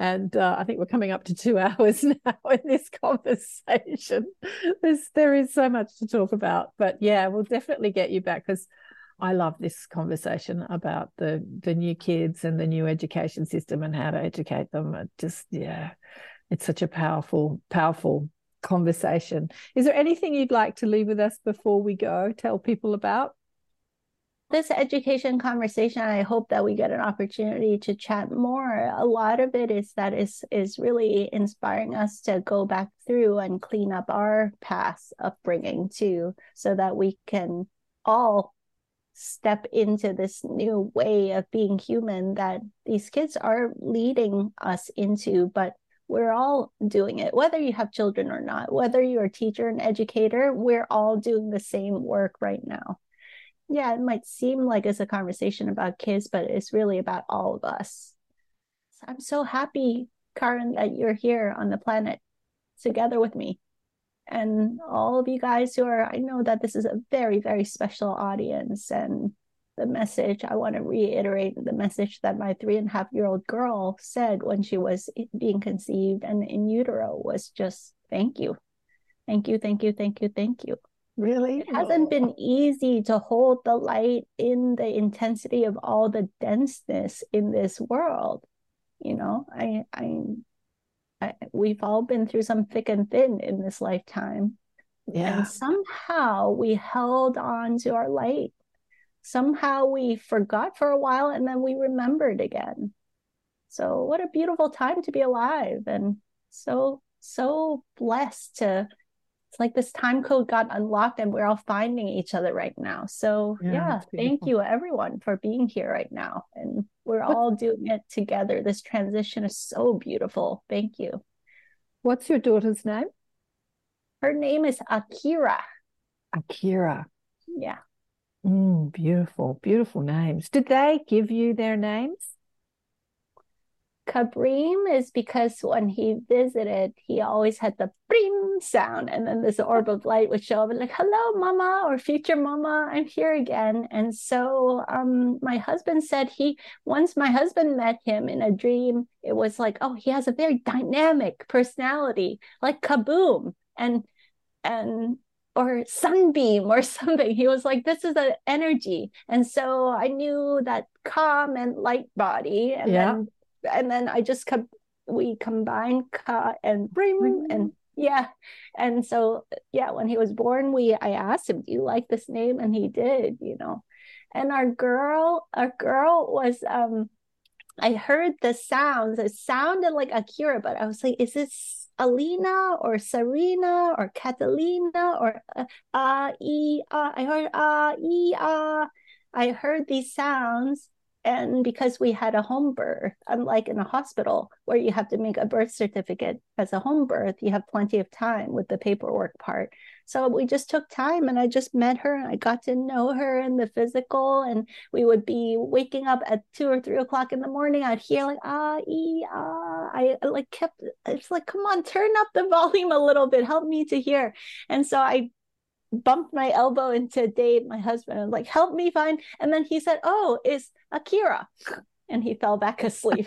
and uh, I think we're coming up to two hours now in this conversation. There's there is so much to talk about, but yeah, we'll definitely get you back because I love this conversation about the the new kids and the new education system and how to educate them. It just yeah, it's such a powerful powerful conversation. Is there anything you'd like to leave with us before we go? Tell people about this education conversation i hope that we get an opportunity to chat more. A lot of it is that is is really inspiring us to go back through and clean up our past upbringing too so that we can all step into this new way of being human that these kids are leading us into but we're all doing it. Whether you have children or not whether you're a teacher and educator we're all doing the same work right now yeah, it might seem like it's a conversation about kids, but it's really about all of us. So I'm so happy, Karen, that you're here on the planet together with me. And all of you guys who are, I know that this is a very, very special audience. And the message, I want to reiterate the message that my three and a half year old girl said when she was being conceived and in utero was just thank you. Thank you, thank you, thank you, thank you. Really? It hasn't been easy to hold the light in the intensity of all the denseness in this world. You know, I, I, I we've all been through some thick and thin in this lifetime. Yeah. And somehow we held on to our light. Somehow we forgot for a while and then we remembered again. So, what a beautiful time to be alive and so, so blessed to. It's like this time code got unlocked and we're all finding each other right now. So, Yeah, yeah, thank you everyone for being here right now. And we're all doing it together. This transition is so beautiful. Thank you. What's your daughter's name? Her name is Akira. Akira. Yeah. Mm, beautiful, beautiful names. Did they give you their names? Kabrim is because when he visited, he always had the brim sound, and then this orb of light would show up and like, "Hello, Mama," or "Future Mama, I'm here again." And so, um, my husband said he once my husband met him in a dream. It was like, oh, he has a very dynamic personality, like Kaboom, and and or sunbeam or something. He was like, this is the energy. And so I knew that calm and light body. And Yeah. then and then I just com- we combined ka and brim and yeah. And so yeah, when he was born, we I asked him, Do you like this name? And he did, you know. And our girl, our girl was um I heard the sounds. It sounded like Akira, but I was like, is this Alina or Serena or Catalina or uh, ah, e, ah? I heard ah, e, ah. I heard these sounds. And because we had a home birth, unlike in a hospital where you have to make a birth certificate as a home birth, you have plenty of time with the paperwork part. So we just took time and I just met her and I got to know her in the physical. And we would be waking up at two or three o'clock in the morning. I'd hear like, ah, e, ah. I like kept, it's like, come on, turn up the volume a little bit, help me to hear. And so I bumped my elbow into Dave, my husband, and like, help me find. And then he said, oh, it's Akira. And he fell back asleep.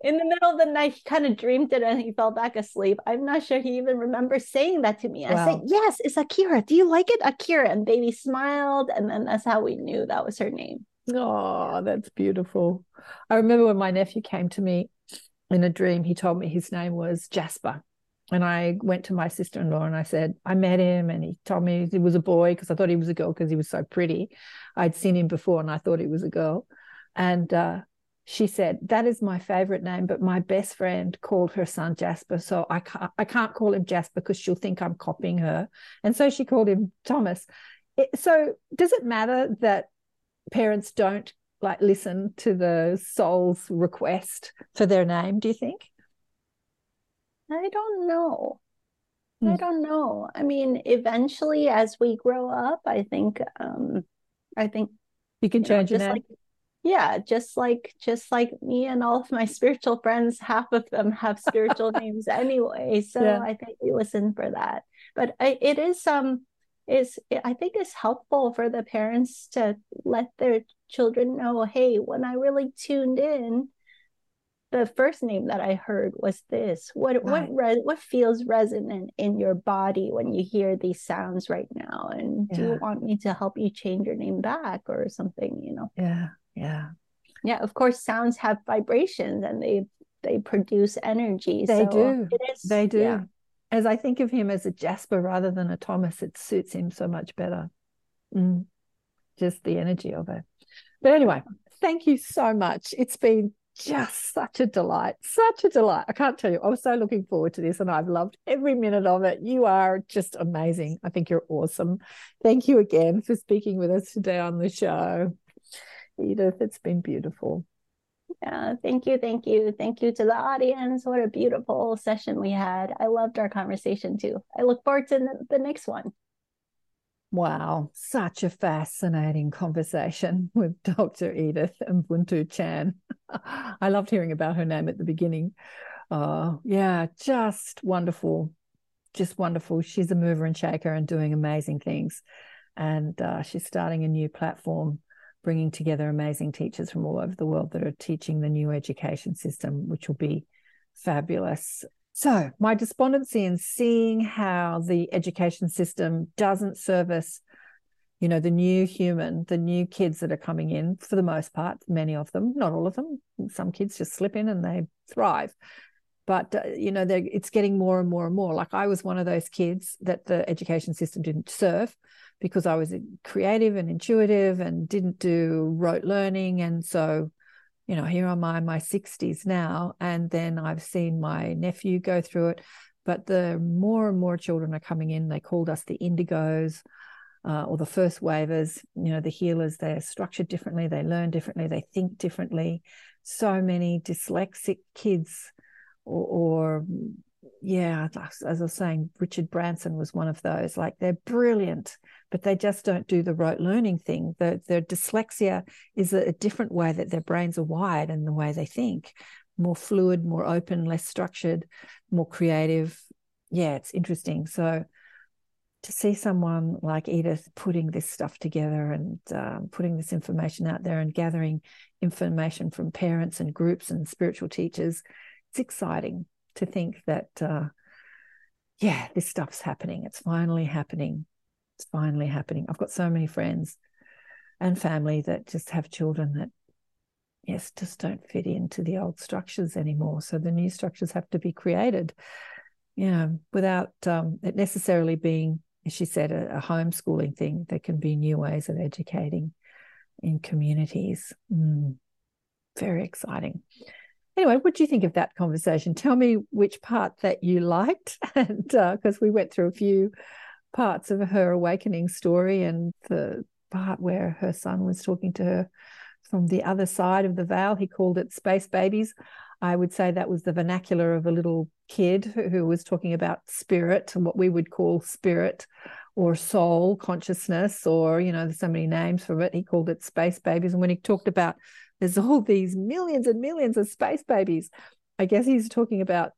In the middle of the night, he kind of dreamed it and he fell back asleep. I'm not sure he even remembers saying that to me. I Wow. said, Yes, it's Akira. Do you like it? Akira. And baby smiled. And then that's how we knew that was her name. Oh, that's beautiful. I remember when my nephew came to me in a dream, he told me his name was Jasper. And I went to my sister in law and I said, I met him and he told me he was a boy because I thought he was a girl because he was so pretty. I'd seen him before and I thought he was a girl. And uh, she said, That is my favorite name, but my best friend called her son Jasper. So I can't, I can't call him Jasper because she'll think I'm copying her. And so she called him Thomas. It, so does it matter that parents don't like listen to the soul's request for their name, do you think? I don't know. I Hmm. don't know. I mean, eventually, as we grow up, I think, um, I think You can you know, change your just like yeah just like just like me and all of my spiritual friends half of them have spiritual names anyway so Yeah. i think we listen for that but I, it is um is i think it's helpful for the parents to let their children know hey when i really tuned in the first name that i heard was this what Right. what re- what feels resonant in your body when you hear these sounds right now and do you want me to help you change your name back or something you know Yeah, yeah. yeah of course sounds have vibrations and they they produce energy They so do. it is They do. yeah. As I think of him as a Jasper rather than a Thomas, it suits him so much better. Mm. Just the energy of it. But anyway, thank you so much. It's been just such a delight, such a delight. I can't tell you. I was so looking forward to this and I've loved every minute of it. You are just amazing. I think you're awesome. Thank you again for speaking with us today on the show. Edith, it's been beautiful. yeah thank you thank you thank you to the audience what a beautiful session we had i loved our conversation too i look forward to the- next one Wow, such a fascinating conversation with Dr. Edith Ubuntu Chan. I loved hearing about her name at the beginning. Uh, yeah, just wonderful, just wonderful. She's a mover and shaker and doing amazing things. And uh, she's starting a new platform, bringing together amazing teachers from all over the world that are teaching the new education system, which will be fabulous. So, my despondency in seeing how the education system doesn't service, you know, the new human, the new kids that are coming in, for the most part, many of them, not all of them. Some kids just slip in and they thrive. but uh, you know it's getting more and more and more like i was one of those kids that the education system didn't serve because i was creative and intuitive and didn't do rote learning and so you know here am i in my 60s now and then i've seen my nephew go through it. But the more and more children are coming in they called us the indigos uh, or the first wavers you know the healers. They're structured differently they learn differently they think differently. So many dyslexic kids or, or yeah, as I was saying, Richard Branson was one of those. Like they're brilliant, but they just don't do the rote learning thing. The, their dyslexia is a, a, different way that their brains are wired and the way they think more fluid, more open, less structured, more creative. Yeah, it's interesting. So to see someone like Edith putting this stuff together and um, putting this information out there and gathering information from parents and groups and spiritual teachers it's exciting to think that, uh, yeah, this stuff's happening. It's finally happening. It's finally happening. I've got so many friends and family that just have children that, yes, just don't fit into the old structures anymore. So the new structures have to be created, you know, without um, it necessarily being, as she said, a, a homeschooling thing. There can be new ways of educating in communities. Mm, very exciting anyway, what do you think of that conversation? Tell me which part that you liked, and because uh, we went through a few parts of her awakening story, and the part where her son was talking to her from the other side of the veil. He called it space babies. I would say that was the vernacular of a little kid who was talking about spirit and what we would call spirit or soul consciousness, or, you know, there's so many names for it. He called it space babies. And when he talked about there's all these millions and millions of space babies. I guess he's talking about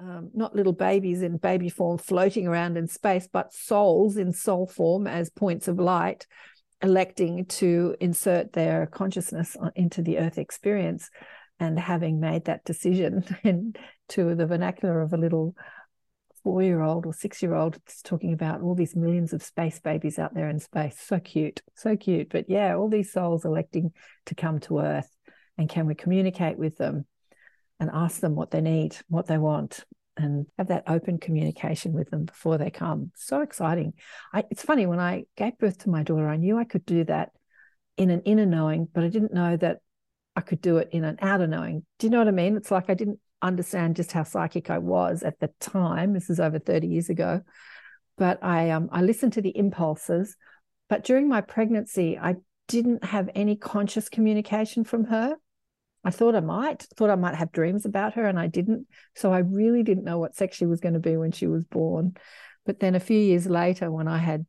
um, not little babies in baby form floating around in space, but souls in soul form as points of light, electing to insert their consciousness into the earth experience and having made that decision into the vernacular of a little four year old or six year old talking about all these millions of space babies out there in space. So cute, so cute. But yeah, all these souls electing to come to Earth. And can we communicate with them and ask them what they need, what they want, and have that open communication with them before they come? So exciting. I, it's funny, when I gave birth to my daughter, I knew I could do that in an inner knowing, but I didn't know that I could do it in an outer knowing. Do you know what I mean? It's like I didn't understand just how psychic I was at the time. This is over 30 years ago. But I um, I listened to the impulses. But during my pregnancy, I didn't have any conscious communication from her. I thought I might, thought I might have dreams about her, and I didn't. So I really didn't know what sex she was going to be when she was born. But then a few years later, when I had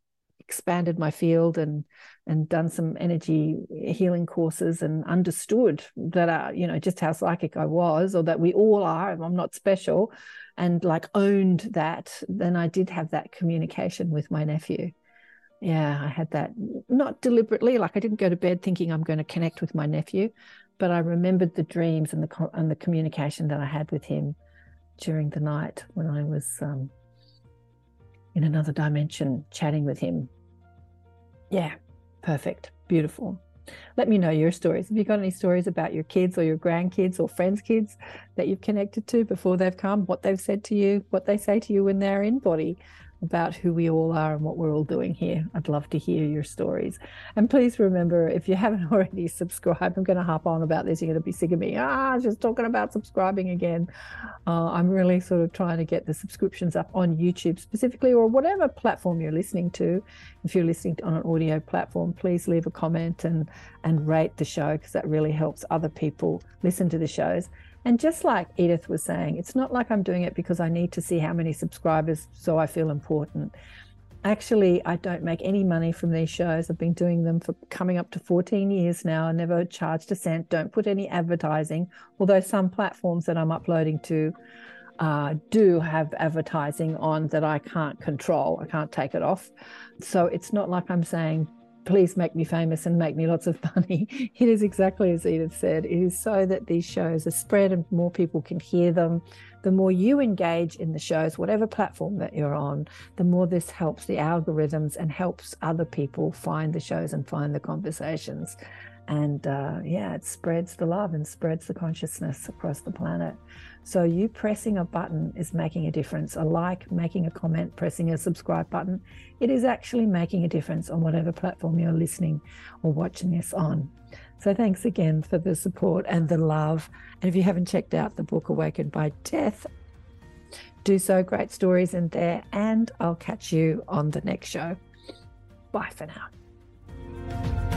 expanded my field and and done some energy healing courses and understood that uh, you know just how psychic I was or that we all are I'm not special and like owned that then I did have that communication with my nephew. Yeah I had that not deliberately like I didn't go to bed thinking I'm going to connect with my nephew but I remembered the dreams and the and the communication that I had with him during the night when I was um, in another dimension chatting with him yeah, perfect. Beautiful. Let me know your stories. Have you got any stories about your kids or your grandkids or friends' kids that you've connected to before they've come, what they've said to you, what they say to you when they're in body? About who we all are and what we're all doing here. I'd love to hear your stories. And please remember, if you haven't already subscribed, I'm going to hop on about this. You're going to be sick of me. Ah, just talking about subscribing again. Uh, I'm really sort of trying to get the subscriptions up on YouTube specifically or whatever platform you're listening to. If you're listening on an audio platform, please leave a comment and, and rate the show because that really helps other people listen to the shows. And just like Edith was saying, it's not like I'm doing it because I need to see how many subscribers so I feel important. Actually, I don't make any money from these shows. I've been doing them for coming up to 14 years now. I never charged a cent, don't put any advertising, although some platforms that I'm uploading to uh, do have advertising on that I can't control. I can't take it off. So it's not like I'm saying, please make me famous and make me lots of money. It is exactly as Edith said. It is so that these shows are spread and more people can hear them. The more you engage in the shows, whatever platform that you're on, the more this helps the algorithms and helps other people find the shows and find the conversations. And uh, yeah, it spreads the love and spreads the consciousness across the planet. So you pressing a button is making a difference. A like, making a comment, pressing a subscribe button, it is actually making a difference on whatever platform you're listening or watching this on. So thanks again for the support and the love. And if you haven't checked out the book Awakened by Death, do so. Great stories in there. And I'll catch you on the next show. Bye for now.